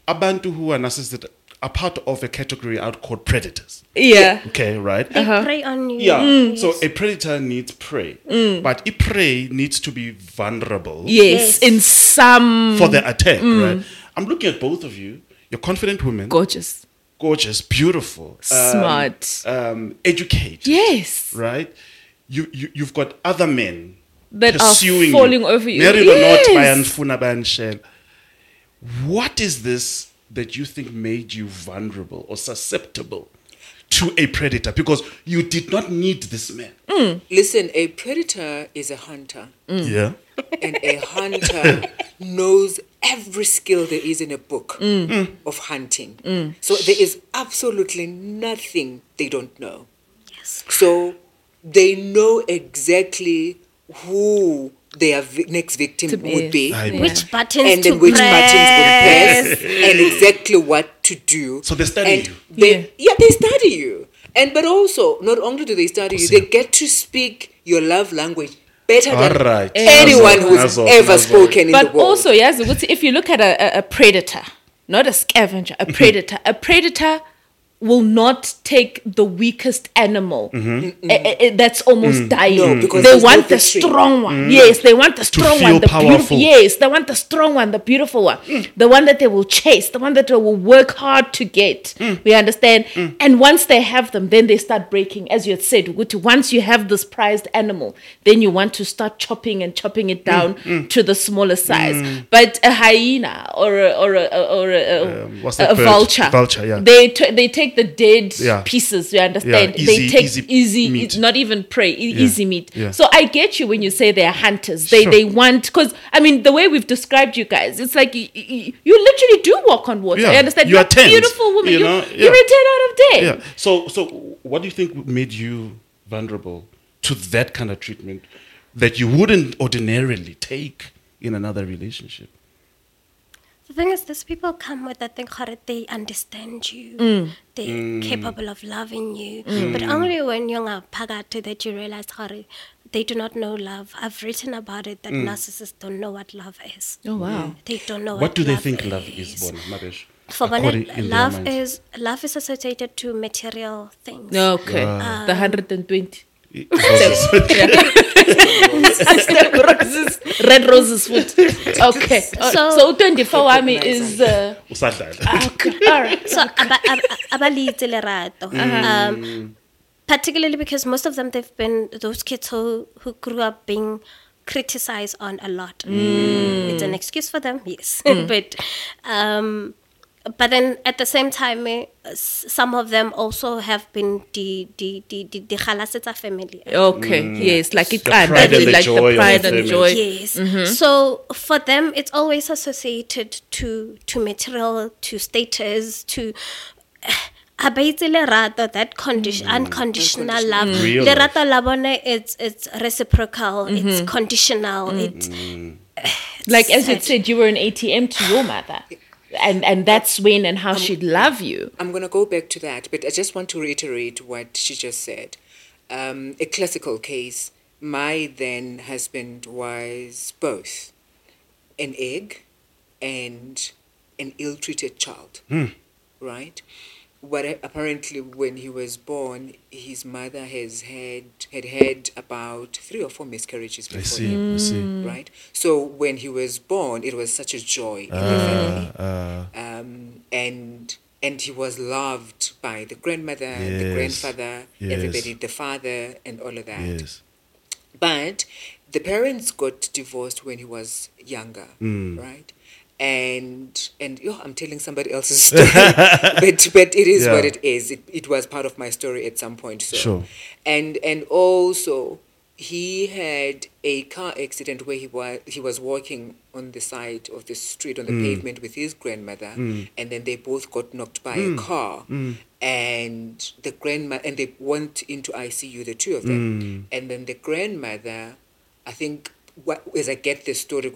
abantu who are narcissistic are part of a category out called predators. Yeah. Okay, right? They prey on you. Yeah. So a predator needs prey, but a prey needs to be vulnerable Yes, Yes. in some for the attack. Right? I'm looking at both of you. You're confident women, gorgeous, gorgeous, beautiful, um, Smart. um, educated. yes, Right. You, you you've got other men that are pursuing falling you. over you. Married or not, Yes. bayanifuna bayanishela. What is this that you think made you vulnerable or susceptible to a predator? Because you did not need this man. Mm. listen, a predator is a hunter, mm. Yeah. and a hunter knows every skill there is in a book mm. of hunting. So there is absolutely nothing they don't know. Yes. So they know exactly who their vi- next victim To would be. be. Yeah. Which buttons and to then which buttons would press and exactly what to do. So they study And you. They, Yeah. yeah. they study you. And but also, not only do they study you, they get to speak your love language better than All right. anyone Nazo, who's nazo, ever nazo. spoken in the But world. also, yes, ukuthi if you look at a, a, a predator, not a scavenger, a predator, a predator will not take the weakest animal mm-hmm. Mm-hmm. eh, eh, eh, that's almost mm. dying. No, because they want the strong one. Mm. Yes, they want the strong feel one, the powerful. beautiful. Yes, they want the strong one, the beautiful one, mm. the one that they will chase, the one that they will work hard to get. We understand. And once they have them, then they start breaking. As you had said, once you have this prized animal, then you want to start chopping and chopping it down to the smaller size. But a hyena or a, or a, or a, Um, what's a, that a vulture, Vulture, yeah. they t- they take the dead Yeah. pieces. You understand? Yeah, they take easy easy, meat. not even prey, e- easy meat. yeah. So I get you when you say they're hunters. They Sure. they want because I mean the way we've described you guys, it's like you, you, you literally do walk on water. Yeah. I understand. You You're are a tens, beautiful woman. you You know? You're Yeah. a ten out of ten. Yeah. So, so what do you think made you vulnerable to that kind of treatment that you wouldn't ordinarily take in another relationship? The thing is, these people come with that thing that they understand you. Mm. They're capable of loving you. But only when you're a pagate that you realize that they do not know love. I've written about it that narcissists don't know what love is. Oh wow. They don't know what, What do they love think love is, Bona Mabesh? For According- Bona, love is love is associated to material things. Okay. Um, the hundred and twenty. Roses. Step roses, red roses foot. Okay. So, So- so 24 wami is uh, Usadlala. okay. All right. so aba- aba- abalitse lerato. Mm. Um, particularly because most of them they've been those kids who who grew up being criticized on a lot. Mm. It's an excuse for them, yes, but um, but then at the same time, eh, some of them also have been the the the the, the Khalasetsa family. Okay. Yes, like it The pride and the like joy the pride and family. joy. Yes. Mm-hmm. So for them, it's always associated to to material, to status, to. Abaitse lerato, that mm. condition, unconditional love. Real Lerato la bone, it's it's reciprocal, it's mm-hmm. conditional. Mm. It mm. Like as you said, you were an ATM to your mother. And and that's when and how she'd love you. I'm going to go back to that, but I just want to reiterate what she just said. Um, a classical case, my then husband was both an egg and an ill treated child, right? What apparently when he was born, his mother has had had had about three or four miscarriages I before see. him, I see. right? So when he was born, it was such a joy in the family, Uh, uh, um, and and he was loved by the grandmother, the grandfather, Yes. everybody, the father, and all of that. yes. But the parents got divorced when he was younger, Mm. right? And and oh, I'm telling somebody else's story, but but it is what it is. It, it was part of my story at some point. So Sure. and and also he had a car accident where he was he was walking on the side of the street on the Mm. pavement with his grandmother, and then they both got knocked by Mm. a car, and the grandma and they went into ICU, the two of them, Mm. and then the grandmother, I think, what, as I get the story,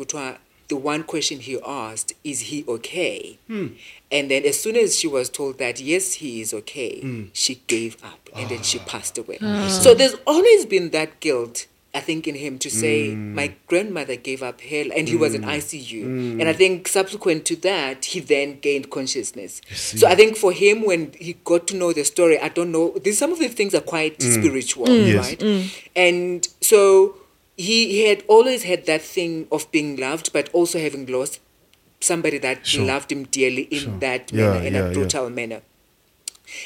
the one question he asked is he okay, Hmm. and then as soon as she was told that yes he is okay, Hmm. she gave up and then she passed away. Ah. So there's always been that guilt. I think in him to say Hmm. my grandmother gave up hell and he was in ICU and I think subsequent to that he then gained consciousness. So I think for him when he got to know the story, I don't know. These some of the things are quite spiritual, Yes. right? And so he, he had always had that thing of being loved, but also having lost somebody that Sure. loved him dearly in Sure. that Yeah, manner, in yeah, a yeah. brutal manner.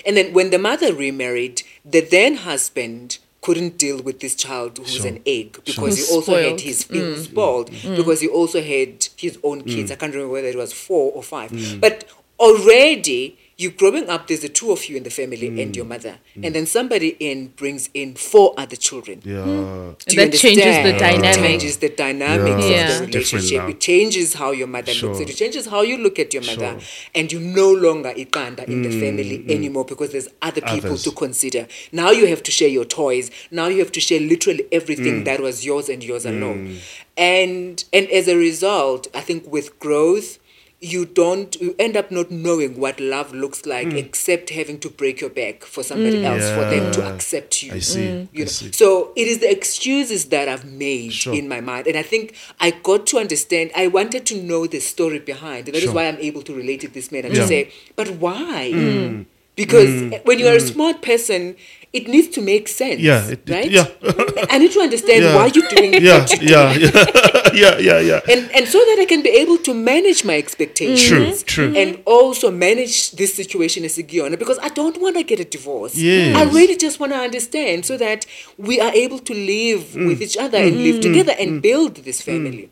And then when the mother remarried, the then husband couldn't deal with this child who's Sure. an egg because Who's he also had spoiled. his he was mm. spoiled mm. Mm. because he also had his own kids. I can't remember whether it was four or five. But already you growing up, there's the two of you in the family and your mother, and then somebody in brings in four other children. Yeah. Do you That changes the understand? dynamic. It changes the dynamics Yeah. of It's the relationship. It changes how your mother Sure. looks at you. It changes how you look at your mother. Sure. And you no longer iqanda in the family anymore because there's other people Mm, Others. to consider. Now you have to share your toys. Now you have to share literally everything Mm. that was yours and yours alone. And and as a result, I think with growth, you don't you end up not knowing what love looks like Mm. except having to break your back for somebody mm. else for them to accept you I see. Mm. I you know see. so it is the excuses that i've made Sure. in my mind and i think i got to understand i wanted to know the story behind and that is Sure. why i'm able to relate it this manner Yeah. to say but why mm. because when you're a smart person it needs to make sense Yeah, it- it- right yeah. i need to understand Yeah. why you're doing Yeah, what yeah, yeah, yeah, yeah, yeah. and and so that I can be able to manage my expectations. True, true. Mm-hmm. Mm-hmm. And also manage this situation as a Giona because I don't want to get a divorce. Yes. I really just want to understand so that we are able to live Mm. with each other and live mm-hmm. together and mm. build this mm. family.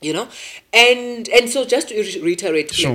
You know, and and so just to reiterate, Sure.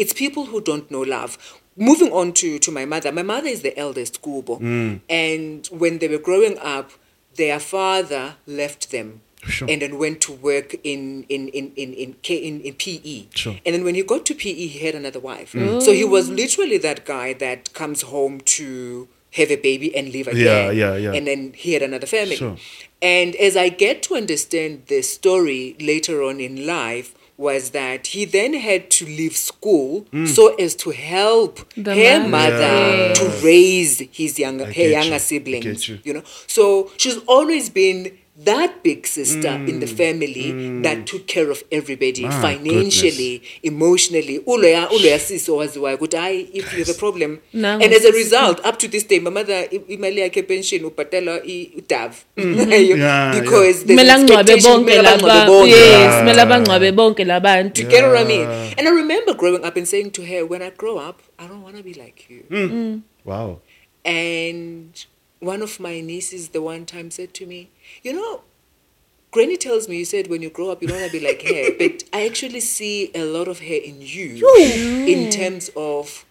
It's people who don't know love. Moving on to, to my mother, my mother is the eldest Kubo, Mm. and when they were growing up, their father left them Sure. and then went to work in in in in in, K, in, in PE. Sure. And then when he got to PE, he had another wife. So he was literally that guy that comes home to have a baby and leave Yeah, yeah, yeah. And then he had another family. Sure. And as I get to understand the story later on in life, was that he then had to leave school Mm. so as to help The her mother. mother to raise his younger I her get younger you. Siblings. you. You know, so she's always been that big sister in Mm. the family that mm. took care of everybody My financially, emotionally. Uloya uloya siso waziwayo ukuthi hayi if you have a problem. Nangu And as a result, up to this day, my mother i- imali yakhe pension ubhatala i- udav Yeah, because there's kumele an angcwabe expectation, bonke kumele laba bangcwabe yes kumele abangcwabe bonke labantu You get what I mean? And I remember growing up and saying to her, when I grow up, I don't want to be like you. Mm. Mm. Wow. And one of my nieces, the one time, said to me, You know, Granny tells me, you said when you grow up, you don't want to be like her. But I actually see a lot of her in you in terms of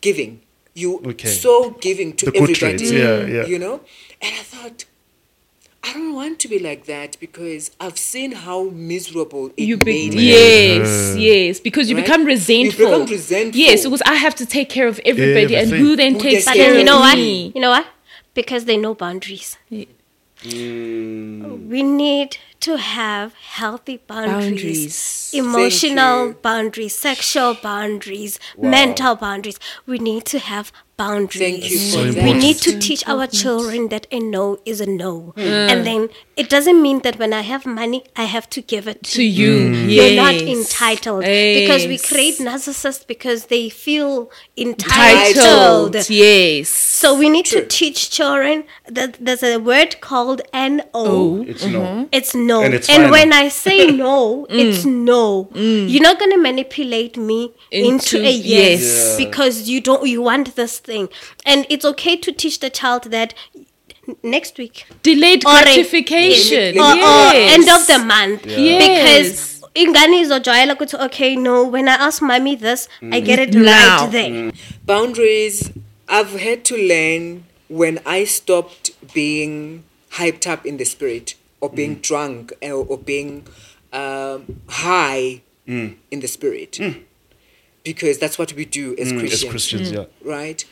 giving. You Okay. so giving to The everybody. traits, yeah, yeah. You know? And I thought, I don't want to be like that because I've seen how miserable it you be- made me. yes yes because you Right? become You resentful become resentful. yes because i have to take care of everybody and who then Who takes takes But care then you of know what? You know what? Because they know boundaries. Mm. We need to have healthy boundaries, Boundaries. emotional boundaries, sexual boundaries, mental boundaries. We need to have boundaries. Thank you So we need to teach our children that a no is a no. Hmm. And then it doesn't mean that when I have money, I have to give it to, To you, Mm. You're not yes. entitled. Because we create narcissists because they feel Titled, entitled. yes. So we need to teach children that there's a word called N-O. Oh. It's no. Mm-hmm. It's no. And And, it's final. when I say no, mm. it's no. Mm. You're not gonna manipulate me into, Into- a yes, yes. Yeah. because you don't you want this thing. And it's okay to teach the child that next week. Delayed or a- gratification. or, or yes. end of the month. Yes. because ingane izojwayela ukuthi okay no when i ask mommy this i mm. get it Now. right there mm. boundaries. I've had to learn when i stopped being hyped up in the spirit or being mm. drunk or, or being um, high in the spirit. Because that's what we do as christians, As christians. Christians, yeah. right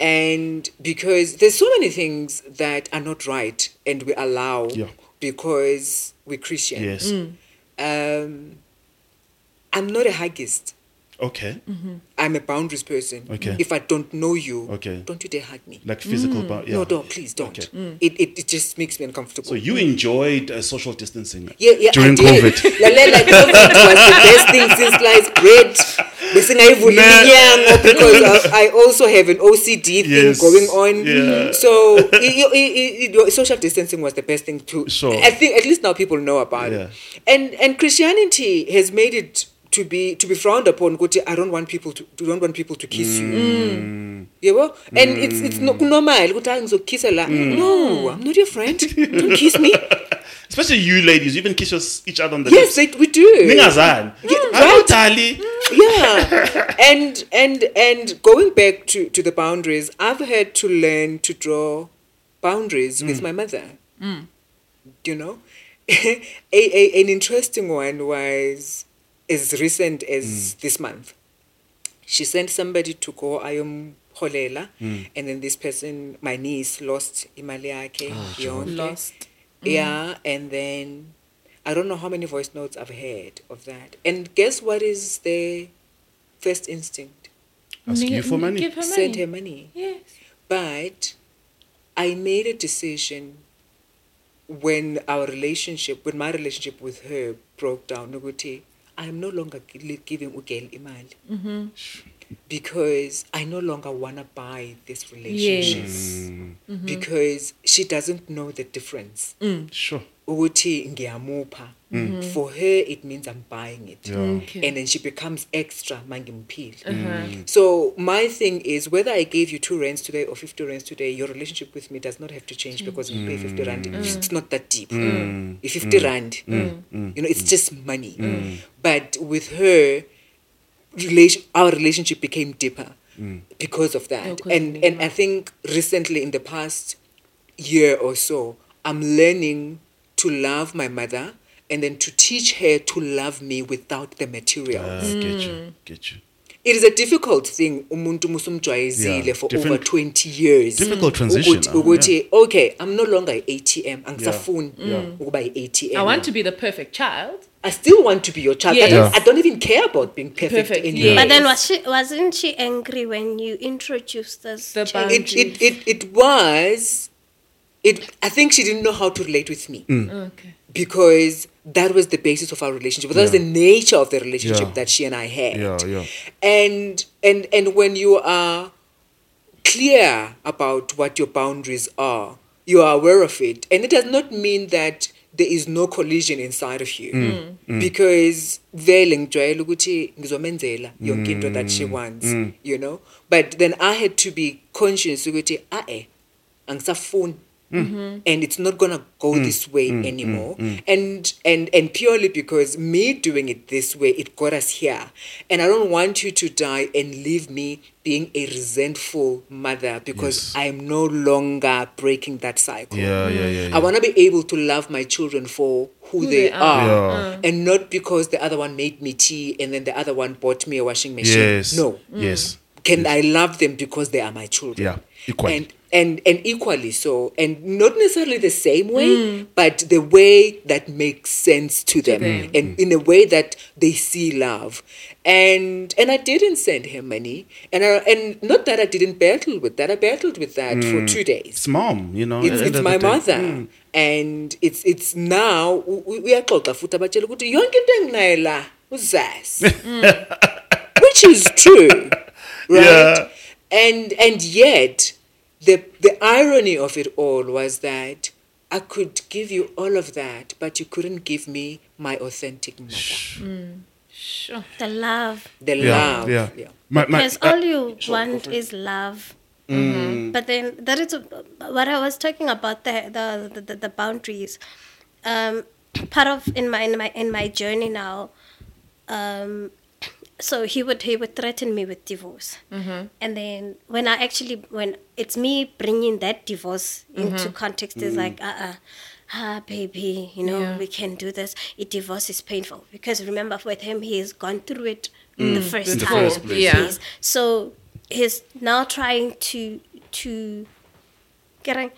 and because there's so many things that are not right and we allow Yeah. because we're christian Yes. um, i'm not a huggist Okay. Mm-hmm. I'm a boundaries person. Okay. If I don't know you, Okay. don't you dare hug me. Like physical mm. bound. Yeah. No, don't, please don't. Okay. Mm. It, it it just makes me uncomfortable. So you mm. enjoyed uh, social distancing yeah, yeah, during I did. COVID. Lalela, COVID was the best thing since sliced bread. Besingayivuli Nah. iminyango because I, I also have an OCD thing Yes. going on. Yeah. So i- i- i- i- social distancing was the best thing to. Sure. I think at least now people know about Yeah. it. And and Christianity has made it to be to be frowned upon. ukuthi, I don't want people to don't want people to kiss you. Mm. yebo and mm. it's it's no normal ukuthi hayi ngizokukhisa la mm. no i'm not your friend don't kiss me Especially you ladies, you even kiss your, each other on the yes lips. they, we do Ningazani. Yeah, Hello, right. Tali. yeah and and and going back to to the boundaries i've had to learn to draw boundaries with my mother you know a, a an interesting one was as recent as mm. this month she sent somebody to go ayomholela mm. and then this person my niece lost imali yakhe ah, yonke. Lost. Mm. yeah and then i don't know how many voice notes i've heard of that and guess what is their first instinct Ask you for money. Give her money. send her money Yes. but i made a decision when our relationship when my relationship with her broke down ukuthi i'm no longer giving ugel imali. Mm-hmm. Because i no longer want to buy this relationship. Yes. because she doesn't know the difference. Mm. Sure. Ukuthi ngiyamupha. Mm-hmm. For her it means i'm buying it. Yeah. Okay. and then she becomes extra mangimphile mm. so my thing is whether i gave you two rands today or 50 rands today your relationship with me does not have to change because we pay 50 rand. Mm. It's not that deep. Mm. If 50 rand you know it's just money. But with her relation our relationship became deeper because of that. Oh, 'cause and and i think recently in the past year or so i'm learning to love my mother and then to teach her to love me without the material Uh, ah, Get you. Hmm. Get you. it is a difficult thing umuntu musumjwayezile Yeah, for over 20 years Difficult hmm. transition, ukuthi huh? ukuthi okay i'm no longer i-atm angisafuni Yeah. Hmm. ukuba i-atm I want to be the perfect child. I still want to be your child Yes. I, don't, Yeah. I don't even care about being perfect, Perfect, anymore yes. but then was she wasn't she angry when you introduced this The change? it, it, it, it was it i think she didn't know how to relate with me. Mm. Oh, okay. because that was the basis of our relationship. That was the nature of the relationship Yeah. that she and i had. Yeah, yeah. and and and when you are clear about what your boundaries are you are aware of it. And it does not mean that there is no collision inside of you. Mm, mm. Because vele ngijwayele ukuthi ngizomenzela yonke into that she wants you know? But then i had to be conscious ukuthi ae angisafuni Mm-hmm. and it's not gonna go mm. this way mm. Mm. anymore and and and purely because me doing it this way it got us here and i don't want you to die and leave me being a resentful mother because Yes. i am no longer breaking that cycle Yeah, yeah, yeah. yeah. I want to be able to love my children for who, Who they, they are, are. Yeah. and not because the other one made me tea and then the other one bought me a washing machine. Yes. No. Yes. Can I love them because they are my children? Yeah, equally. And and and equally so and not necessarily the same way but the way that makes sense to them, them. and in a way that they see love. And and i didn't send him money. And I, and not that i didn't battle with that. I battled with that for two days. It's mom, you know. it's, it's my mother. Mm. and it's it's now u- uyaxoxa futhi abatshela ukuthi yonke into enginayo la which is true right? Yeah. and and yet the the irony of it all was that I could give you all of that, but you couldn't give me my authentic mother. Sure. The love. The Yeah, love. yeah. My, my, Because uh, all you want is love. But then that is what I was talking about the the the, the boundaries. Um, part of in my in my in my journey now. Um, so he would he would threaten me with divorce, and then when I actually when it's me bringing that divorce into context is like uh uh ah baby you know Yeah. we can do this. It divorce is painful because remember with him he has gone through it the first In the time. first place, yeah. Yes. So he's now trying to to get a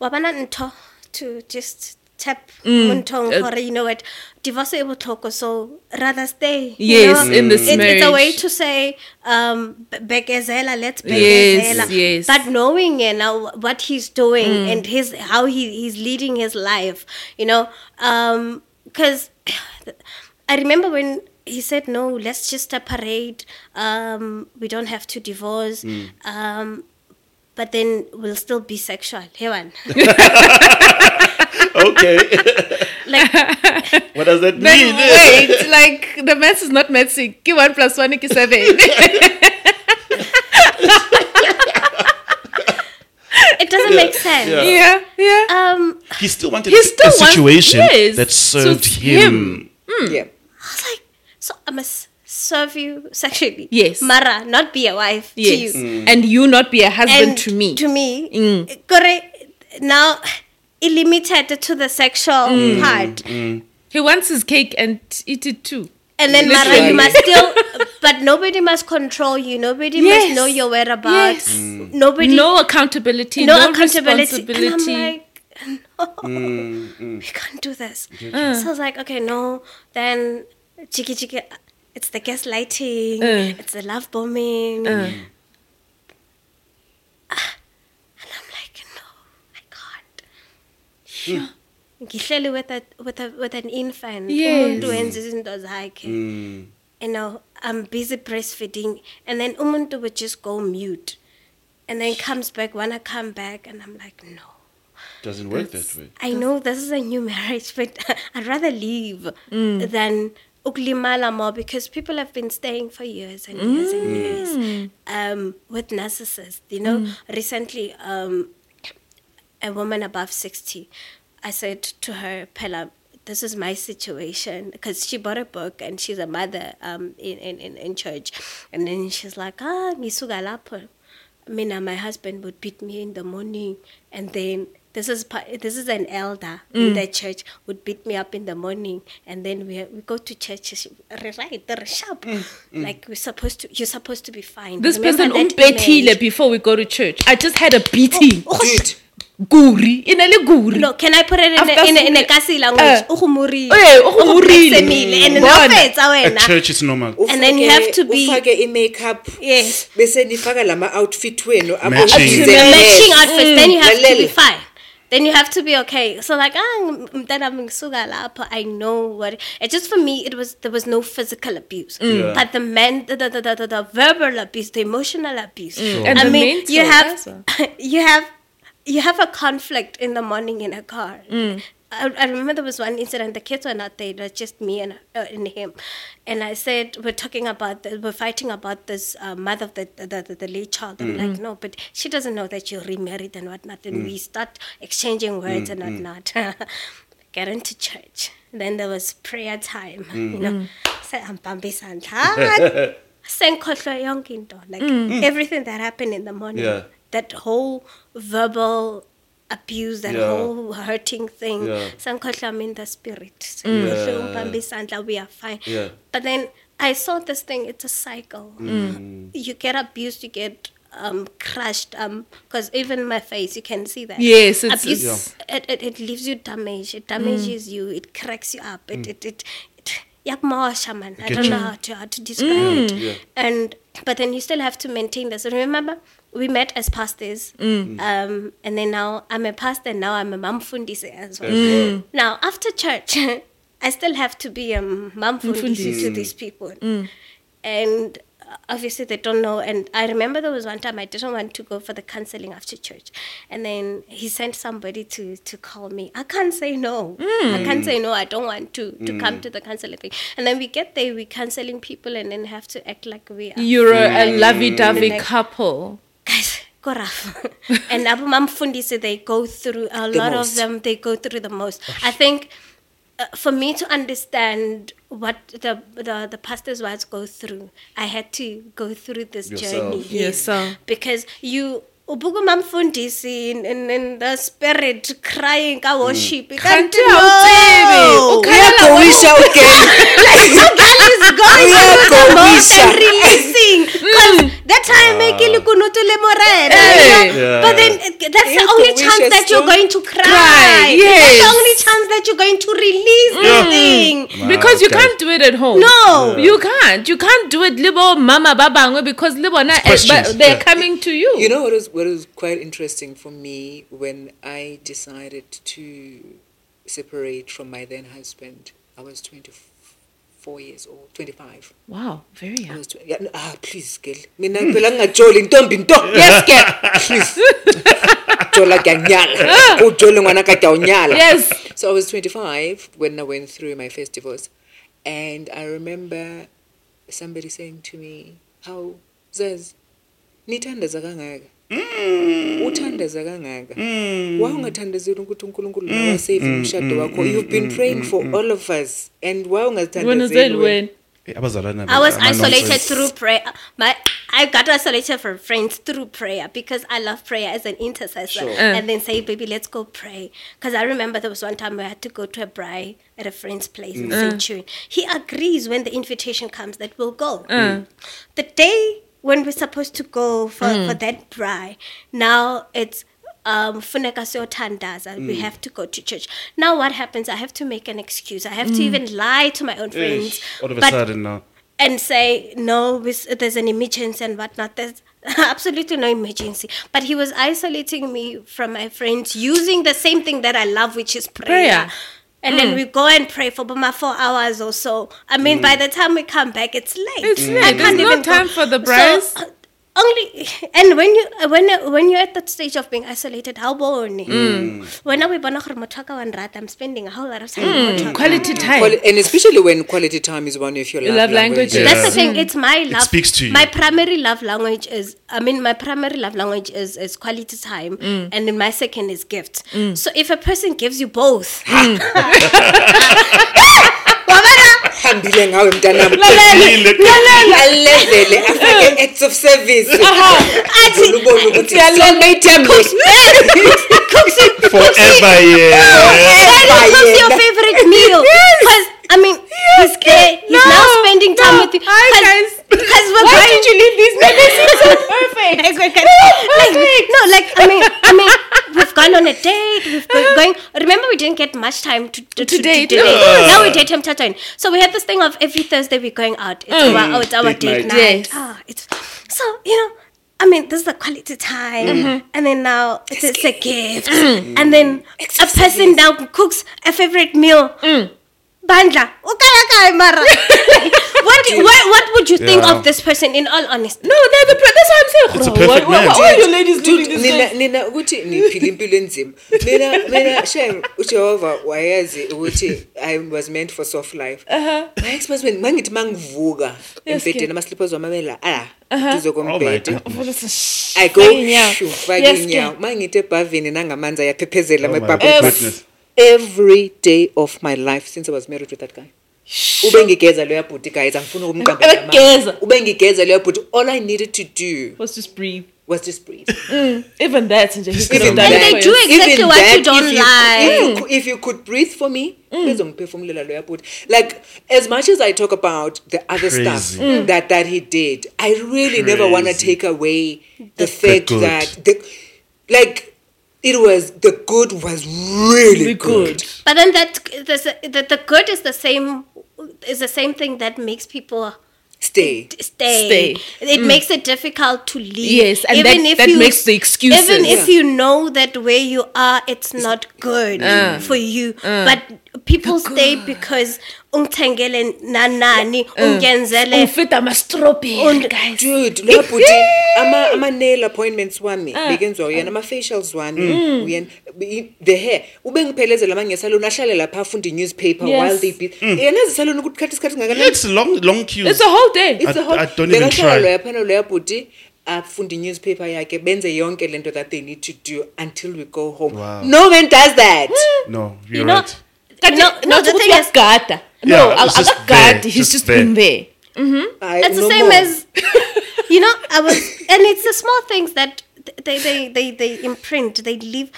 wabana ntho to just tap muntong uh, for you know what? Divorce e botlhoko so rather stay Yes, know? in this It- it's a way to say um be- bekezela let's Yes, bekezela. yes. but knowing you know what he's doing Mm. and his how he he's leading his life you know? Um because I remember when he said no let's just separate. Um we don't have to divorce. Um but then we'll still be sexual. Hey one okay. like what does that Then mean? wait, like the maths is not messing. Give one plus one equals seven. it doesn't make sense Yeah. yeah, yeah. um He still wanted He a- still a wants- situation yes, that served suits him. him. Yeah. I was like, so I must serve you sexually. Yes. Mara, not be a wife Yes. to you. And you not be a husband And to me. To me. Mm. Correct. Now, it limited to the sexual Mm. mm part. Mm. he wants his cake and eat it too. And then, Mara, you must still, but nobody must control you. Nobody Yes. must know your whereabouts. Yes. Mm. Nobody, No accountability, no, no, accountability. And I'm like, no, we can't do this. Uh. So I was like, okay, no. Then, chiki chiki, it's the gaslighting, Uh. it's the love bombing. Uh, ah And I'm like, no, I can't. Ngihleli with a with a with an infant. Yes. Umuntu wenza izinto zakhe. Mm. You know, I'm busy breastfeeding, and then umuntu would just go mute, and then comes back. when i come back, and I'm like, no. Doesn't work that way. I know this is a new marriage, but I'd rather leave Mm. than uklimala more because people have been staying for years and years and Mm. years um, with narcissists. You know, recently, um, a woman above 60, I said to her, Pella, this is my situation because she bought a book and she's a mother um, in, in, in, in church. And then she's like, ah, ngisuka lapho. Mina, my husband would beat me in the morning, and then this is this is an elder in the church would beat me up in the morning, and then we we go to church. She, right, they're sharp. Like we're supposed to. You're supposed to be fine. this Remember person that umbethile image? before we go to church. I just had a beating. Oh, Dude, Guri. Inele guri. No, can I put it in After a, in a, in a school- kasi language? Uh, Uhumurile. Eh, uhumurile. Uhubheksemile. And Bona. nafetsa At wena. church, it's normal. And then you have to be- ufake i-makeup Yes. bese nifaka lama outfit wenu abo- Matching. abize- matching Yes. outfits, then you have to be fine. Then you have to be okay. So like, ah, mntana ngisuka lapho, I know what. It just for me, it was there was no physical abuse, Yeah. but the men, the, the, the, the, the verbal abuse, the emotional abuse. And I the mean, you have as you have you have a conflict in the morning in a car. Mm. I, I remember there was one incident. The kids were not there; it was just me and uh, and him. And I said, "We're talking about, the, we're fighting about this uh, mother of the the, the, the late child." I'm Mm. like, "No, but she doesn't know that you're remarried and whatnot." And we start exchanging words and whatnot. Get into church. Then there was prayer time. You know, say I'm Senkhohlwe yonke into like everything that happened in the morning Yeah. That whole verbal abuse that Yeah. whole hurting thing Yeah. senkhohlwe i'm in the spirit Yeah. Senkhohlwe we are fine Yeah. but then i saw this thing it's a cycle Mm. you get abused you get um, crushed. Um, because even my face, you can see that. Yes, it's- Abuse, it's- it, it, it leaves you damaged. It damages you. It cracks you up. It, it, it, it yakmosha, man. I don't know how to, how to describe it. And, but then you still have to maintain this. Remember, we met as pastors. Mm. Um, and then now I'm a pastor and now I'm a mum fundisi as well. Mm. Now, after church, I still have to be a mum fundisi to these people. Mm. And uh, obviously they don't know. And I remember there was one time I didn't want to go for the counseling after church. And then he sent somebody to, to call me. I can't say no. I can't say no. I don't want to, to come to the counseling thing. And then we get there, we're counseling people and then have to act like we are You're a, a lovey-dovey Like- couple. Guys rough and abu mamfundisi they go through a lot most. of them they go through the most. I think uh, for me to understand what the, the the pastors' wives go through i had to go through this Yourself. journey Yourself. because you ubuka umamfundisi in, in, in the spirit crying ka worship Kanti Kanti awucibi, no. ukhala uyagowisha again. Like you girl is going through the and releasing because mm. that time ah. make it kunutu le morena Hey. Yeah. but then eh, that's the only chance that you're going to cry, Cry, that's the only chance that you're going to release mm. this thing mm. Because ah, you okay. can't do it at home. no You can't. You can't do it libo mama babangwe because libo na eh, but they're yeah. coming to you. You know what was what was quite interesting for me when I decided to separate from my then husband. I was twenty four years old, twenty five. Wow, very I young. was tw- yeah, no, ah please girl. Mina phela ngajoli ntombi nto. Yes, girl. Please. Jola kanyala. Ujole ngwana ka nyala. Yes. So I was 25 when I went through my first divorce. And I remember somebody saying to me, How, Zaz, nithandaza kangaka? Mm. uthandaza kangaka mm. why ungathandazeli ukuthi unkulunkulu nawe mm, asave umshado wakho you've been praying for all of us and why When is ungathandazeli it wena? when? Eh, I was isolated through prayer. My I got isolated from friends through prayer because I love prayer as an intercessor. Sure. Eh. And then say, baby, let's go pray. Because I remember there was one time where I had to go to a braai at a friend's place in Centurion. He agrees when the invitation comes that we'll go. Eh. The day when we're supposed to go for, for mm. that braai, now it's um we mm. have to go to church. Now what happens? I have to make an excuse. I have to mm. even lie to my own friends Ish, all of a but- sudden now. and say no there's an emergency and whatnot. There's absolutely no emergency. But he was isolating me from my friends using the same thing that i love which is prayer, Prayer. And then hmm. we go and pray for about four hours or so i mean by hmm. the time we come back it's late It's hmm. I late. There's can't no even go. time for the So, braais. uh, only and when you uh, when uh, when you're at that stage of being isolated how born when are we bona gore motho a ka i'm spending a whole lot of time with motho a ka Quality time. Quali- and especially when quality time is one of your Your love, love languages. languages. That's the thing. It's my love. speaks to you. My primary love language is. I mean, my primary love language is is quality time, Mm. and then my second is gifts. So if a person gives you both, hambile ngawe mntanami Lalela. alevele afake acts of service. Uvule ubone ukuthi soulmate yami forever yeah that is yeah. your favorite meal. Because I mean, he's there. He's now spending time no. with you. Hi, guys. Because we're Why going. did you leave this men? They seem so perfect. like, no, like I mean, I mean, we've gone on a date. We've go, going. Remember, we didn't get much time to to, to, date. To, date. Yeah. Now we date him Tata. So we have this thing of every Thursday we're going out. It's mm. our oh, it's our Date date, night. night. Yes. Ah, it's so you know. I mean, this is the quality time, mm-hmm. and then now it's, it's a gift, mm. and then a person now cooks a favorite meal. Mm. Bandla, ukaya kaya mara. what, what what would you think Yeah. of this person? In all honesty, No, they're the. That's what I'm saying. It's a perfect man. why are you ladies doing this? nina nina ukuthi niphila impilo enzima mina mina shem ujehova wayazi ukuthi i was meant for soft life my ex husband mangithi mangivuka Yes, embhedeni kid. amaslippers wamamela ala duze oh my kombhede god i go Fake inyawo. shoo, fake Yes, inyawo kid. mangithi ebhavini nangamanzi ayaphephezela Oh goodness. Every day of my life since i was married with that guy ube ngigeza loya bhuti guys angifuni ukumqamba ube ngigeza loya bhuti all i needed to do Let's just breathe. was just breathe. Mm, even that, nje, he could Even that. And they do exactly Even what you that, don't if you, like. If you, if you could breathe for me, mm. bezongiphefumulela loya bhuti. like as much as I talk about the other stuff Crazy. that that he did, I really never want to take away the fact good. that the like it was the good was really Really good. good. But then that the, the the good is the same is the same thing that makes people Stay. stay. Stay. It mm. makes it difficult to leave. Yes, and that- if that makes the excuses. Even if you know that where you are, it's not good uh, for you, uh. but people stay because ungithengele nanani ungenzele Ungifita ama-strawberry, Und- guys. dude loya bhuti ama ama nail appointments wami ah. bekenziwa uyena ama facials wami mm. uyena i- the hair ube ngiphelezela mangesalon ahlale lapha afunde newspaper while they beat mm. yena ezisalon ukuthi khathi isikhathi singakanani It's long, long queues. It's a whole day. It's I- a whole- I don't even Bekahlala try. loya phana loya bhuti afunde i-newspaper yakhe benze yonke lento that they need to do until we go home Wow. no man does that no, you're you know right. Kanti No, no, not the ukuthi thing is- uyagada. Yeah, No, it's just akagadi. there, He's just just there. been there. I- it's the no same more. as you know i was and it's the small things that they they they, they imprint they leave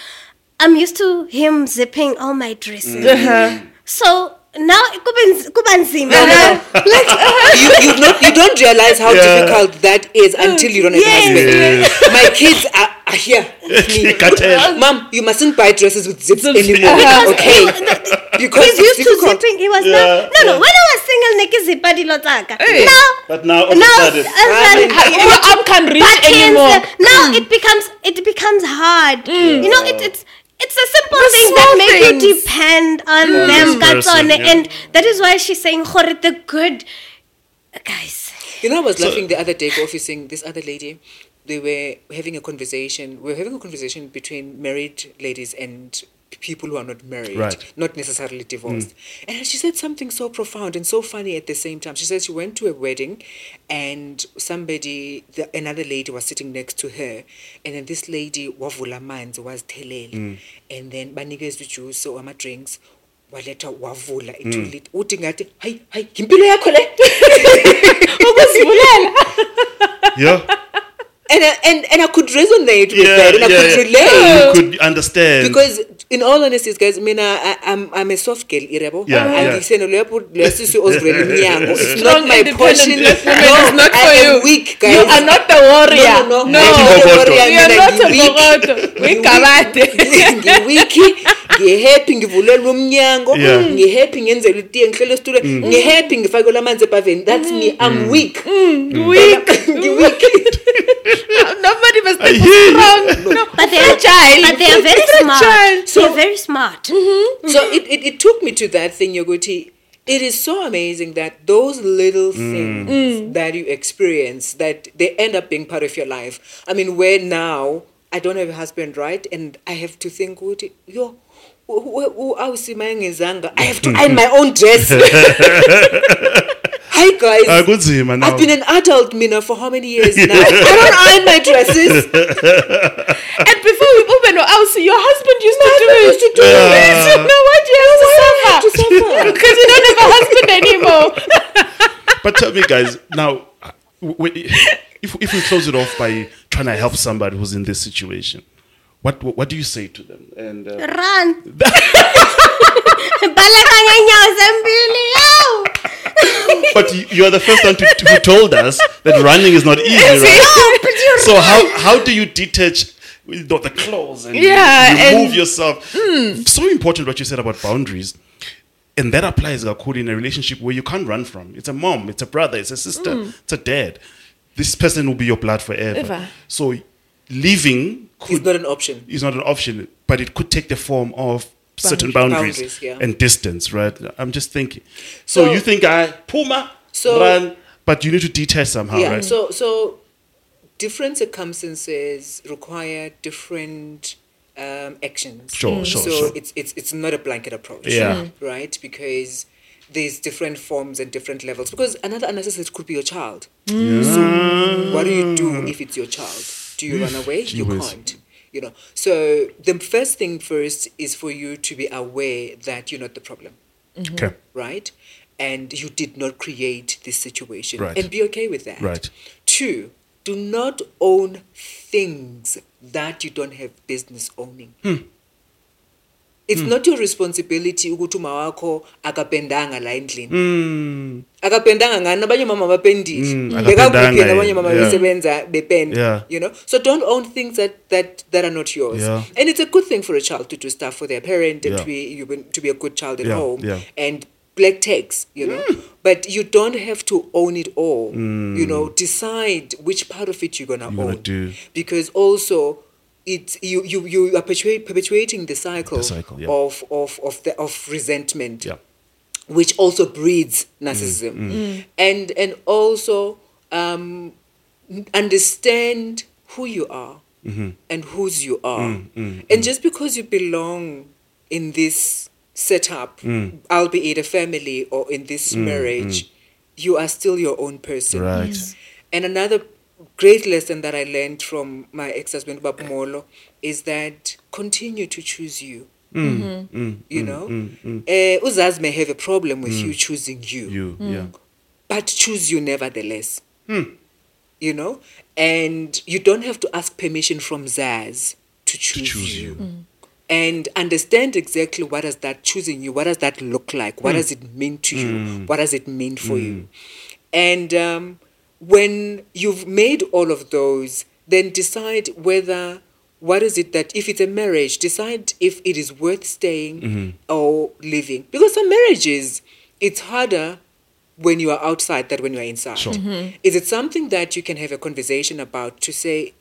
i'm used to him zipping all my dresses Uh-huh. so now kuba nz- kuba nzima No, no, no. you, you, not, you don't realize how Yeah. difficult that is until you don't have Yes, a husband. My kids are, are here. me. Mom, you mustn't buy dresses with zips Zips. anymore. Because okay. Because he's it's used to difficult. zipping he was Yeah, not no no yeah. when i was single nikizipa dilo tsaka Hey. now But now, all of a now sudden, and then- Your arm can't reach buttons, anymore. uh, Now it becomes it becomes hard. You know, it, it's it's a simple The thing that small make you depend on On them, this person, Katsone. yeah. and that is why she's saying "Gore, the good guys. You know, I was laughing the other day, officing this other lady. They were having a conversation. We were having a conversation between married ladies and people who are not married, Right. not necessarily divorced. Mm. And she said something so profound and so funny at the same time. She said she went to a wedding, and somebody, the, another lady, was sitting next to her, and then this lady, wavula manzi, was telele, mm. and then banikezwe juice or ama drinks. waletha wavula i-two mm. litre uthi ngathi hayi hayi yimpilo yakho le yeah, and I, and and I could resonate with yeah, that, and I yeah, could yeah. relate You could understand. because, in all honesty, guys, mina I, I'm I'm a soft girl, irebo. Yeah, yeah. Andiseno lepo lesisu ozivele emnyango. It's Strong, not my independent portion. black woman No, is not I for am you. weak, guys. You are not the warrior. No, no, no. No. I'm not a Bogoto. warrior, You are mina not a ngi-weak. bogoto. Wekabate. ngiwiki ngihappy ngivulelwe umnyango Yeah. Mm. ngihappy ngenzela itiye ngihlele esitulweni mm. ngihappy ngifakelwe amanzi ebhaveni that's me i'm mm. weak Weak. ngiweak Nobody must I be hear strong. No, But they are fragile. but they are very smart. Fragile. So they're very smart. Mm-hmm. so it, it, it took me to that thing, Yoguti. It is so amazing that those little things that you experience that they end up being part of your life. I mean, where now I don't have a husband, right? And I have to think, Ukuthi, yo, awusimangezanga. I was saying nga I have to iron my own dress. Hi guys. Ah, kunzima now. I've been an adult, Mina, for how many years now? I don't iron my dresses. And before we open our house, your husband used to do it. used to do it. Yes, you know what? You have to have to suffer. suffer? Because you don't have a husband anymore. But tell me, guys, now, w- w- if, if we close it off by trying to help somebody who's in this situation, what what do you say to them? And uh, Run. Baleka ngenyawo zembili, but you, you are the first one to, to, who told us that running is not easy, right? So how how do you detach with the the clothes and Yeah, remove and- yourself? So important what you said about boundaries. And that applies Gakuda, in a relationship where you can't run from. It's a mom, it's a brother, it's a sister, it's a dad. This person will be your blood forever. Ever. So leaving It's could not an option. is not an option, but it could take the form of certain Boundaries. boundaries, Boundaries, yeah. and distance, right? I'm just thinking. So, So- you think I Puma So- run, but you need to detach somehow, yeah. right? So so different circumstances require different um, actions. Sure, sure, So sure. it's it's it's not a blanket approach. Yeah. Mm. Right, because there's different forms and different levels. Because another analysis could be your child. So what do you do if it's your child? Do you run away? Gee You whiz. can't. You know. So the first thing first is for you to be aware that you're not the problem mm-hmm. okay, right? And you did not create this situation. Right. And be okay with that. Right. Two, do not own things that you don't have business owning. It's not your responsibility ukuthi uma wakho akapendanga la endlini. Mm. akapendanga ngani abanye mama bapendile Mm, bekakuphi akapendanga, yena abanye mama yeah. besebenza bependa Yeah. you know so don't own things that that that are not yours Yeah. and it's a good thing for a child to do stuff for their parent and Yeah. to be to be a good child at Yeah, home yeah. and black tax you know but you don't have to own it all you know decide which part of it you're gonna Mm. You're gonna own do. because also it's you you you are perpetuate, perpetuating the cycle, The cycle, yeah. of of of the of resentment Yeah. which also breeds narcissism. Mm, mm. Mm. And and also um, understand who you are mm-hmm. and whose you are. And just because you belong in this setup albeit a family or in this marriage you are still your own person. Right. and another great lesson that I learned from my ex-husband Babmolo eh. is that continue to choose you. Mm. Mm-hmm. Mm. Mm. you know, Eh, Uzaz may have a problem with you choosing you, You. Yeah. but choose you nevertheless. Hmm. You know, and you don't have to ask permission from Zaz to choose, choose you. you. And understand exactly what does that choosing you, what does that look like, what hmm. does it mean to you, hmm. what does it mean for you, and um, when you've made all of those, then decide whether what is it that if it's a marriage, decide if it is worth staying mm-hmm. or leaving. Because some marriages, it's harder when you are outside than when you are inside. Sure. Mm-hmm. Is it something that you can have a conversation about to say,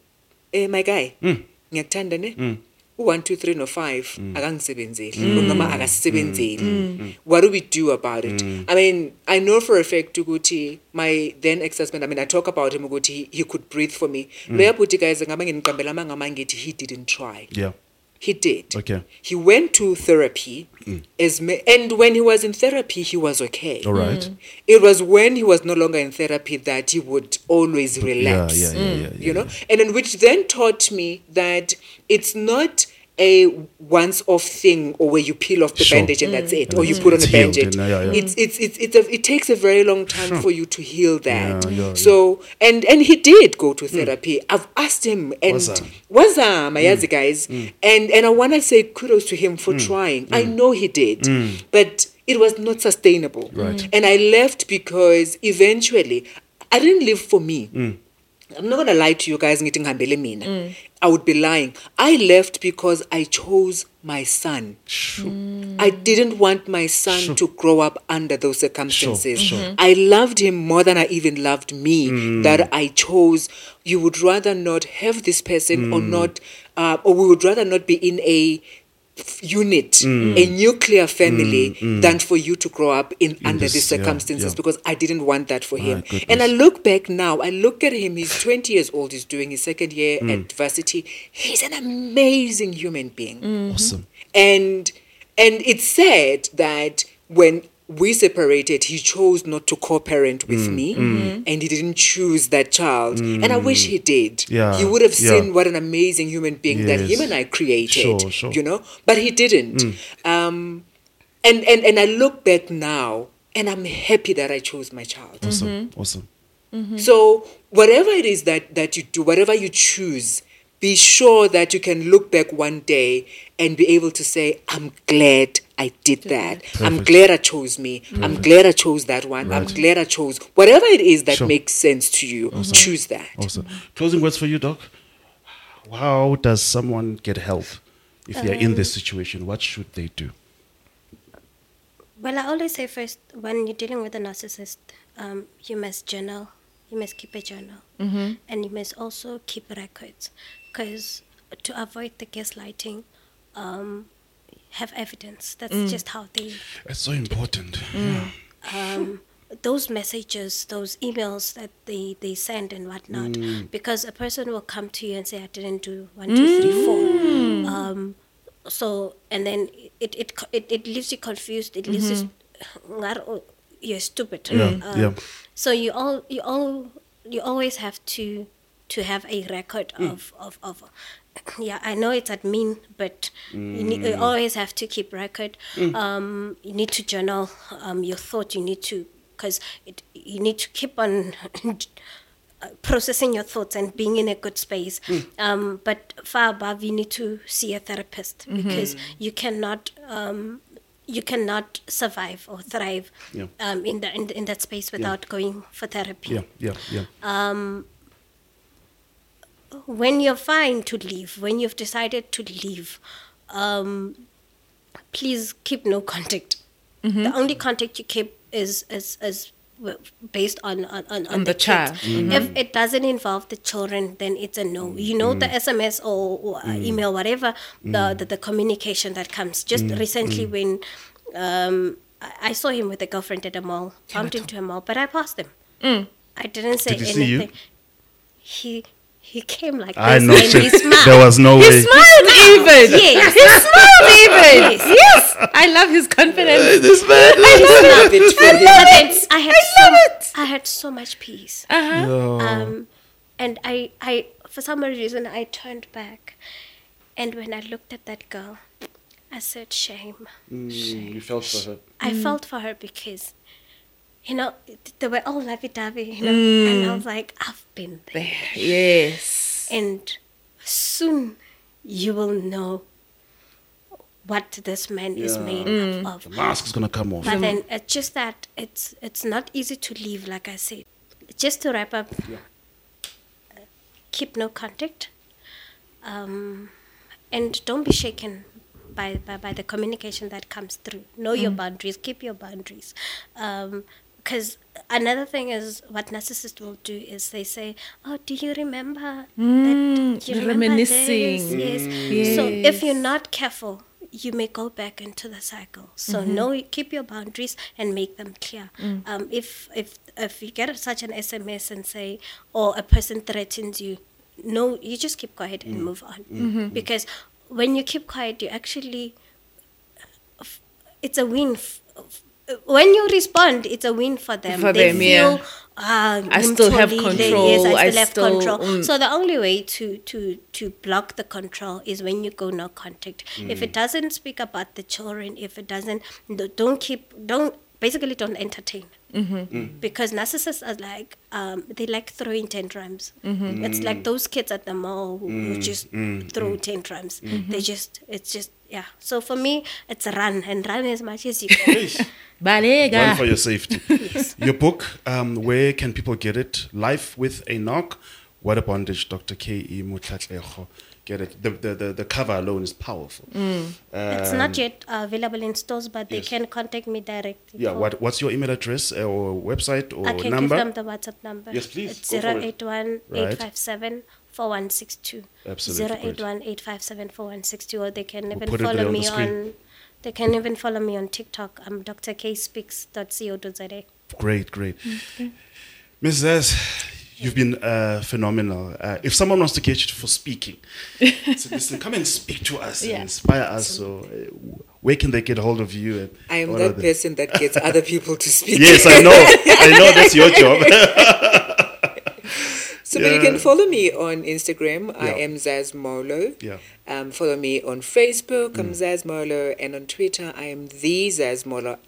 eh, my guy, mm. ngiyakuthanda ne? Mm. U-one two three no-five akangisebenzeli or noma akasisebenzeli. What do we do about it? I mean i know for a fact ukuthi my then ex-husband i mean i talk about him ukuthi he, he could breathe for me. Loya bhuti guys ngaba nginiqambela amangama ngithi he didn't try. Yeah. He did. Okay. he went to therapy. Mm. As ma- and when he was in therapy he was okay. All right. Mm. it was when he was no longer in therapy that he would always relapse yeah, yeah, yeah, yeah, mm. you know? And then which then taught me that it's not a once off thing or where you peel off the Sure. bandage and that's it or you put on a bandage and, uh, yeah, yeah. it's it's it's, it's a, it takes a very long time for you to heal that. Yeah, yeah, so and and he did go to therapy. I've asked him and Wazama. wazama yazi guys? And and i want to say kudos to him for trying. I know he did but it was not sustainable. Right. and i left because eventually i didn't live for me I'm not gonna lie to you guys ngithi ngihambele mina. Mm. I would be lying. I left because I chose my son. Sure. Mm. I didn't want my son Sure. to grow up under those circumstances. Sure, sure. I loved him more than I even loved me. Mm. That I chose. You would rather not have this person or not, uh, or we would rather not be in a unit, a nuclear family, than for you to grow up in, under this- these circumstances yeah. because I didn't want that for him. goodness. And I look back now, I look at him, he's 20 years old, he's doing his second year at varsity. He's an amazing human being Awesome. and and it's sad that when we separated he chose not to co-parent Mm, with me and he didn't choose that child and i wish he did Yeah, he would have yeah. seen what an amazing human being that him and i created Sure, Mm. sure. you know but he didn't um and and and i look back now and i'm happy that i chose my child Awesome. Awesome. so whatever it is that that you do, whatever you choose, be sure that you can look back one day and be able to say, "I'm glad I did that. I'm glad I chose me. I'm glad I chose that one. I'm glad I chose whatever it is that Sure. makes sense to you. Choose that." Awesome. Closing words for you, Doc. How does someone get help if they're in this situation? What should they do? Well, I always say first, when you're dealing with a narcissist, um, you must journal. You must keep a journal. Mm-hmm. And you must also keep records. Because to avoid the gaslighting, um, have evidence. That's just how they It's so important. um, those messages, those emails that they, they send and whatnot, because a person will come to you and say, I didn't do one, two, three, four. Um, so, and then it, it, it, it leaves you confused. It leaves you, ngar- oh, you're stupid. Yeah, Um, yeah. So you all, you all, you always have to, to have a record of, of, of, yeah, I know it's admin, but you, need, you always have to keep record. Um, you need to journal um, your thought. You need to, because you need to keep on uh, processing your thoughts and being in a good space. Um, but far above, you need to see a therapist because you cannot. Um, you cannot survive or thrive Yeah. um, in, the, in, in that space without going for therapy Yeah, yeah, yeah. When you're fine to leave, when you've decided to leave, um, please keep no contact. The only contact you keep is is, is based on on, on, On the kid. child. Mm-hmm. If it doesn't involve the children, then it's a no. You know the mm-hmm. SMS or, or uh, mm-hmm. email, whatever the, the the communication that comes. Just recently when um, I I saw him with a girlfriend at a mall, bumped into a mall, but I passed him. I didn't say Did he see you? anything. He he came like I this know. and he smiled. There was no way. He way. smiled even. Yes. He smiled even. Yes. I love his confidence. This man. I love it for But him. then I had love so, it. I had so much peace. Uh-huh. Oh. Um, and I, I, for some reason, I turned back, and when I looked at that girl, I said, "Shame." Mm, you felt for her. I felt for her because, you know, they were all lovey-dovey, you know, and I was like, "I've been there," There. Yes. and soon you will know what this man is made Mm. up of. The mask is gonna come off. But then it's just that it's it's not easy to leave, like I said. Just to wrap up, Yeah. uh, keep no contact, um, and don't be shaken by, by by the communication that comes through. Know your boundaries. Keep your boundaries. Because another thing is what narcissists will do is they say, "Oh, do you remember mm, that? Do you remember this?" reminiscing. Yes. So if you're not careful, you may go back into the cycle. So mm-hmm. know, keep your boundaries and make them clear. Mm. Um, if if if you get such an SMS and say, or a person threatens you, no, you just keep quiet and mm. move on. Mm-hmm. Because when you keep quiet, you actually uh, it's a win. F- f- when you respond, it's a win for them. For they them, yeah. feel, ah, I still have control, Yes, I I still have still- control. mm. So the only way to to to block the control is when you go no contact. If it doesn't speak about the children, if it doesn't, don't keep, don't basically don't entertain. Mm-hmm. Because narcissists are like um, they like throwing tantrums. Mm-hmm. It's like those kids at the mall who, who just throw tantrums. They just it's just yeah. So for me, it's a run and run as much as you can. Run for your safety. Your book, um, where can people get it? Life with a Knock. What a bondage, Dr. K.E. Motlhatlego. Get it. The, the, the, the cover alone is powerful. it's Um, not yet uh, available in stores, but they yes. can contact me directly. Yeah, what, what's your email address or website or I can number? give them the WhatsApp number. Yes, please, It's go 081 857 4162. Absolutely great. 081 857 4162. Or they can even put it there follow on the me screen. on. They can even follow me on TikTok. I'm drkspeaks.co.za. Great, great. Ms. Zaz, you've been uh, phenomenal. Uh, if someone wants to get you for speaking, so listen, come and speak to us Yeah. and inspire us. So, uh, where can they get hold of you? And I am that person that gets other people to speak. Yes, I know. I know that's your job. So but you can follow me on Instagram. I am Zaz Molo. Yeah. Mm. Um, follow me on Facebook. I'm Zaz Molo, and on Twitter I am the Zaz Molo.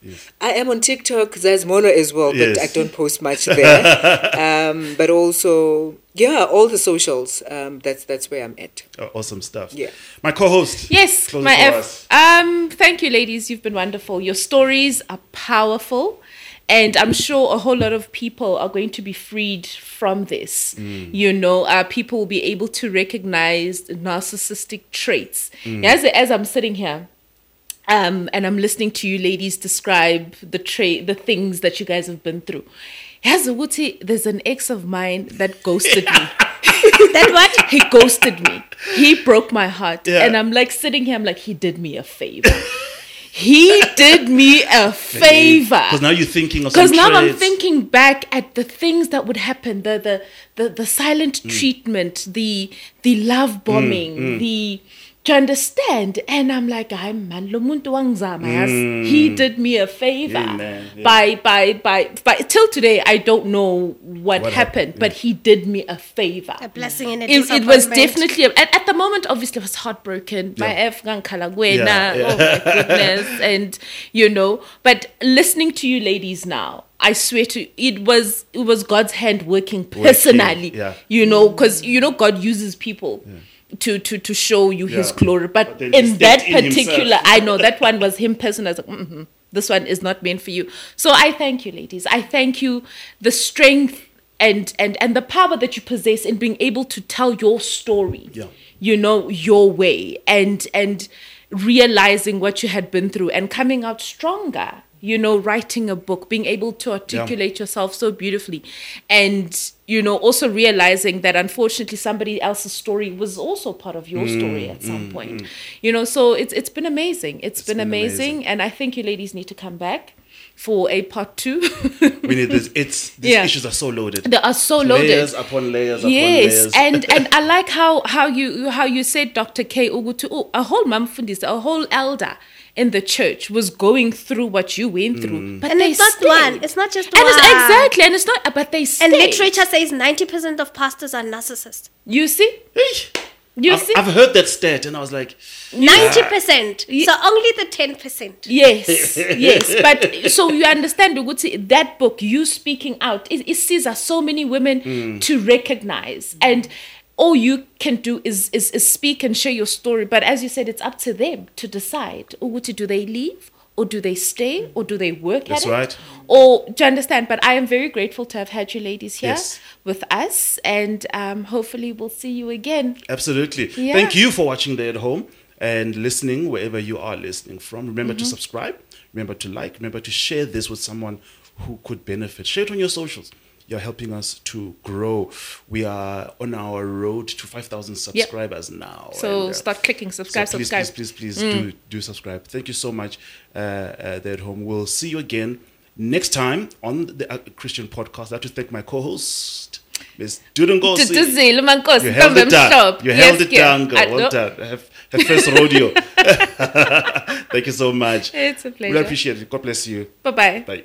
I am on TikTok Zaz Molo as well, but Yes. I don't post much there. um, but also, yeah, all the socials. Um, that's that's where I'm at. Oh, awesome stuff. Yeah. My co-host. Yes, my it for F. Um, thank you, ladies. You've been wonderful. Your stories are powerful, and I'm sure a whole lot of people are going to be freed from this. You know, uh, people will be able to recognize narcissistic traits. As as I'm sitting here. Um, and I'm listening to you ladies describe the trait, the things that you guys have been through. Yazi ukuthi there's an ex of mine that ghosted me. that what? he ghosted me. He broke my heart. Yeah. And I'm like sitting here, I'm like, he did me a favor. he did me a favor. Because now you're thinking of Because now I'm thinking back at the things that would happen, the the the, the silent Mm. treatment, the the love bombing, the do you understand? And I'm like, I'm man, lo muntu wangizama, yazi. he did me a favor Mm. Yeah, yeah. by by by by till today I don't know what, What happened, happened, but he did me a favor A blessing and a it, it was disappointment. definitely at, at the moment obviously I was heartbroken my Yeah. F Gankalagwena, Yeah, yeah. oh my goodness and you know but listening to you ladies now I swear to it was it was God's hand working personally. yeah. You know, because you know God uses people to to to show you His glory. But, But in that in particular, himself. I know that one was Him personally. I was like, mm this one is not meant for you. So I thank you, ladies. I thank you the strength and and and the power that you possess in being able to tell your story Yeah. you know your way and and realizing what you had been through and coming out stronger you know writing a book being able to articulate yourself so beautifully and you know also realizing that unfortunately somebody else's story was also part of your mm, story at mm, some mm. point you know so it's it's been amazing it's been, been amazing, amazing. and i think you ladies need to come back for a part two We need this. It's these Yeah. issues are so loaded. they are so loaded Layers upon layers upon yes layers. and and i like how how you how you said dr k ugutu oh, a whole mamfundis a whole elder in the church was going through what you went through mm. but And they it's not stayed. one. It's not just and it's one. exactly and it's not but they stayed. And literature says 90% of pastors are narcissists. you see Eesh. you I've, see I've heard that stat and I was like, 90%. Ye- So only the 10%. Yes, yes. But so you understand, Uguti, that book, you speaking out, it, it sees us so many women mm. to recognize. And all you can do is, is is speak and share your story. But as you said, it's up to them to decide. Do they leave? Or do they stay? Or do they work That's at it? right. Or do you understand? But I am very grateful to have had you ladies here Yes. with us. And um, hopefully we'll see you again. Absolutely. Yeah. Thank you for watching there at home and listening wherever you are listening from. Remember Mm-hmm. to subscribe, remember to like, remember to share this with someone who could benefit. Share it on your socials. You're helping us to grow. We are on our road to 5,000 subscribers now. So and, uh, start clicking subscribe, so please, subscribe. Mm. Please, please, please do, do subscribe. Thank you so much uh, uh, there at home. We'll see you again next time on the uh, Christian podcast. I have to thank my co-host, Ms. Dudengosi. Duduzile, mankosi, You held it down. You held it down, girl. Well done. Have, first rodeo. Thank you so much. It's a pleasure. We pleasure. appreciate it. God bless you. Bye bye. Bye.